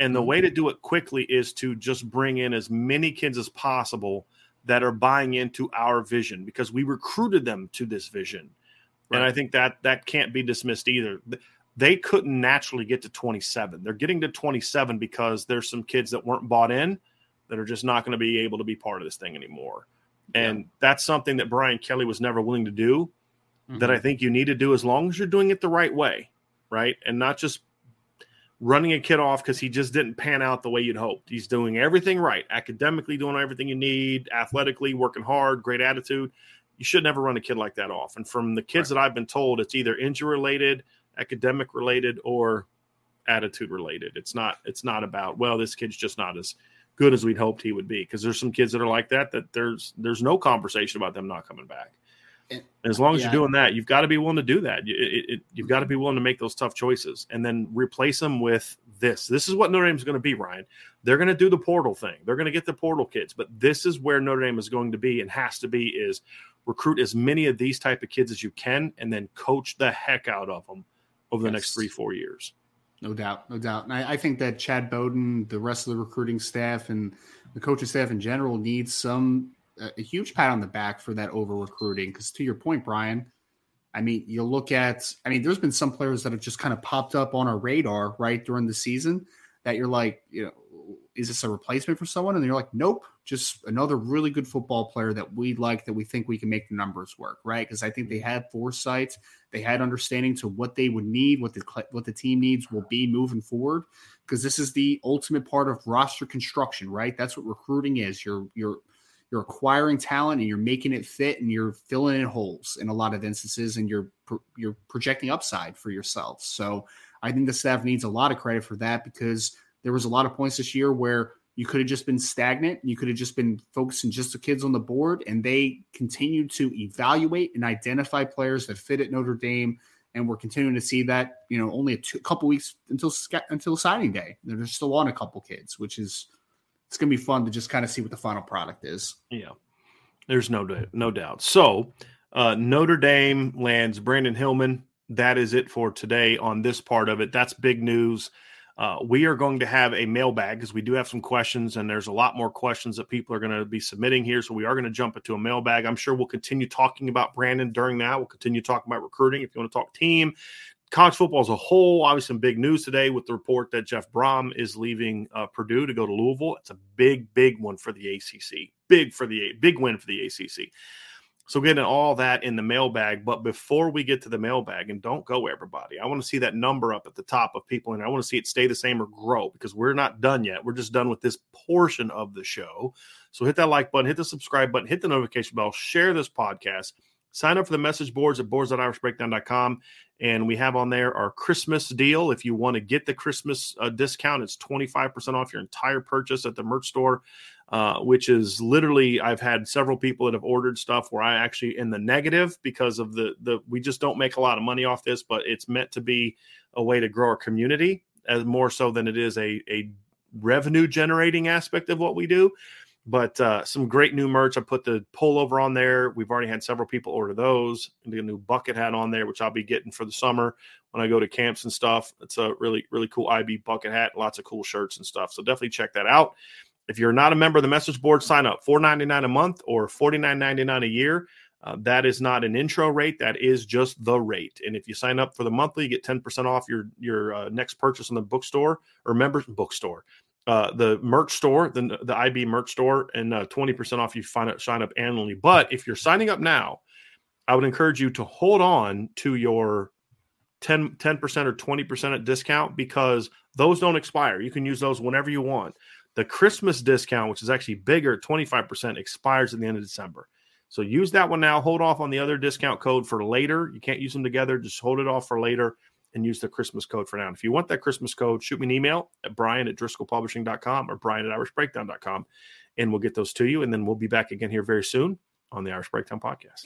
And the mm-hmm. way to do it quickly is to just bring in as many kids as possible that are buying into our vision because we recruited them to this vision. Right. And I think that that can't be dismissed either. They couldn't naturally get to 27. They're getting to 27 because there's some kids that weren't bought in that are just not going to be able to be part of this thing anymore. And yeah. that's something that Brian Kelly was never willing to do. Mm-hmm. That I think you need to do as long as you're doing it the right way right? And not just running a kid off because he just didn't pan out the way you'd hoped. He's doing everything right, academically doing everything you need, athletically working hard, great attitude. You should never run a kid like that off. And from the kids right. that I've been told, it's either injury related, academic related, or attitude related. It's not. It's not about well, this kid's just not as good as we'd hoped he would be. Because there's some kids that are like that. That there's there's no conversation about them not coming back. And as long as yeah. you're doing that, you've got to be willing to do that. It, it, it, you've got to be willing to make those tough choices and then replace them with this. This is what Notre Dame is going to be, Ryan. They're going to do the portal thing. They're going to get the portal kids, but this is where Notre Dame is going to be and has to be is recruit as many of these type of kids as you can and then coach the heck out of them over the yes. next three, four years. No doubt, no doubt. And I, I, think that Chad Bowden, the rest of the recruiting staff, and the coaching staff in general needs some a huge pat on the back for that over recruiting. Because to your point, Brian, I mean, you look at, I mean, there's been some players that have just kind of popped up on our radar right during the season that you're like, you know, is this a replacement for someone? And you're like, nope, just another really good football player that we like that we think we can make the numbers work, right? Because I think they mm-hmm. had foresight, they had understanding to what they would need, what the what the team needs will be moving forward. Because this is the ultimate part of roster construction, right? That's what recruiting is. You're you're you're acquiring talent and you're making it fit and you're filling in holes in a lot of instances and you're you're projecting upside for yourself. So I think the staff needs a lot of credit for that because there was a lot of points this year where you could have just been stagnant. You could have just been focusing just the kids on the board, and they continued to evaluate and identify players that fit at Notre Dame. And we're continuing to see that, you know, only a two, couple weeks until until signing day. They're still on a couple kids, which is it's going to be fun to just kind of see what the final product is. Yeah, there's no no doubt. So uh, Notre Dame lands Brandyn Hillman. That is it for today on this part of it. That's big news. Uh, we are going to have a mailbag because we do have some questions, and there's a lot more questions that people are going to be submitting here. So we are going to jump into a mailbag. I'm sure we'll continue talking about Brandyn during that. We'll continue talking about recruiting. If you want to talk team, college football as a whole, obviously some big news today with the report that Jeff Brohm is leaving uh, Purdue to go to Louisville. It's a big, big one for the ACC. Big for the big win for the ACC. So getting all that in the mailbag, but before we get to the mailbag, and don't go everybody, I want to see that number up at the top of people, and I want to see it stay the same or grow because we're not done yet. We're just done with this portion of the show. So hit that like button, hit the subscribe button, hit the notification bell, share this podcast sign up for the message boards at boards.irishbreakdown.com. And we have on there our Christmas deal. If you want to get the Christmas uh, discount, it's 25% off your entire purchase at the merch store, uh, which is literally, I've had several people that have ordered stuff where I actually in the negative because of the, the, we just don't make a lot of money off this, but it's meant to be a way to grow our community as more so than it is a, a revenue generating aspect of what we do. But uh, some great new merch. I put the pullover on there. We've already had several people order those. And the new bucket hat on there, which I'll be getting for the summer when I go to camps and stuff. It's a really, really cool IB bucket hat. Lots of cool shirts and stuff. So definitely check that out. If you're not a member of the message board, sign up. Four ninety nine a month or forty nine ninety nine a year. Uh, that is not an intro rate. That is just the rate. And if you sign up for the monthly, you get 10% off your your uh, next purchase in the bookstore or members bookstore uh, the merch store, the, the IB merch store, and uh, 20% off you find it, sign up annually. But if you're signing up now, I would encourage you to hold on to your 10, 10% or 20% discount because those don't expire. You can use those whenever you want. The Christmas discount, which is actually bigger, 25%, expires at the end of December. So use that one now. Hold off on the other discount code for later. You can't use them together. Just hold it off for later and use the Christmas code for now. And if you want that Christmas code, shoot me an email at brian at driscollpublishing.com or brian at irishbreakdown.com, and we'll get those to you. And then we'll be back again here very soon on the Irish Breakdown podcast.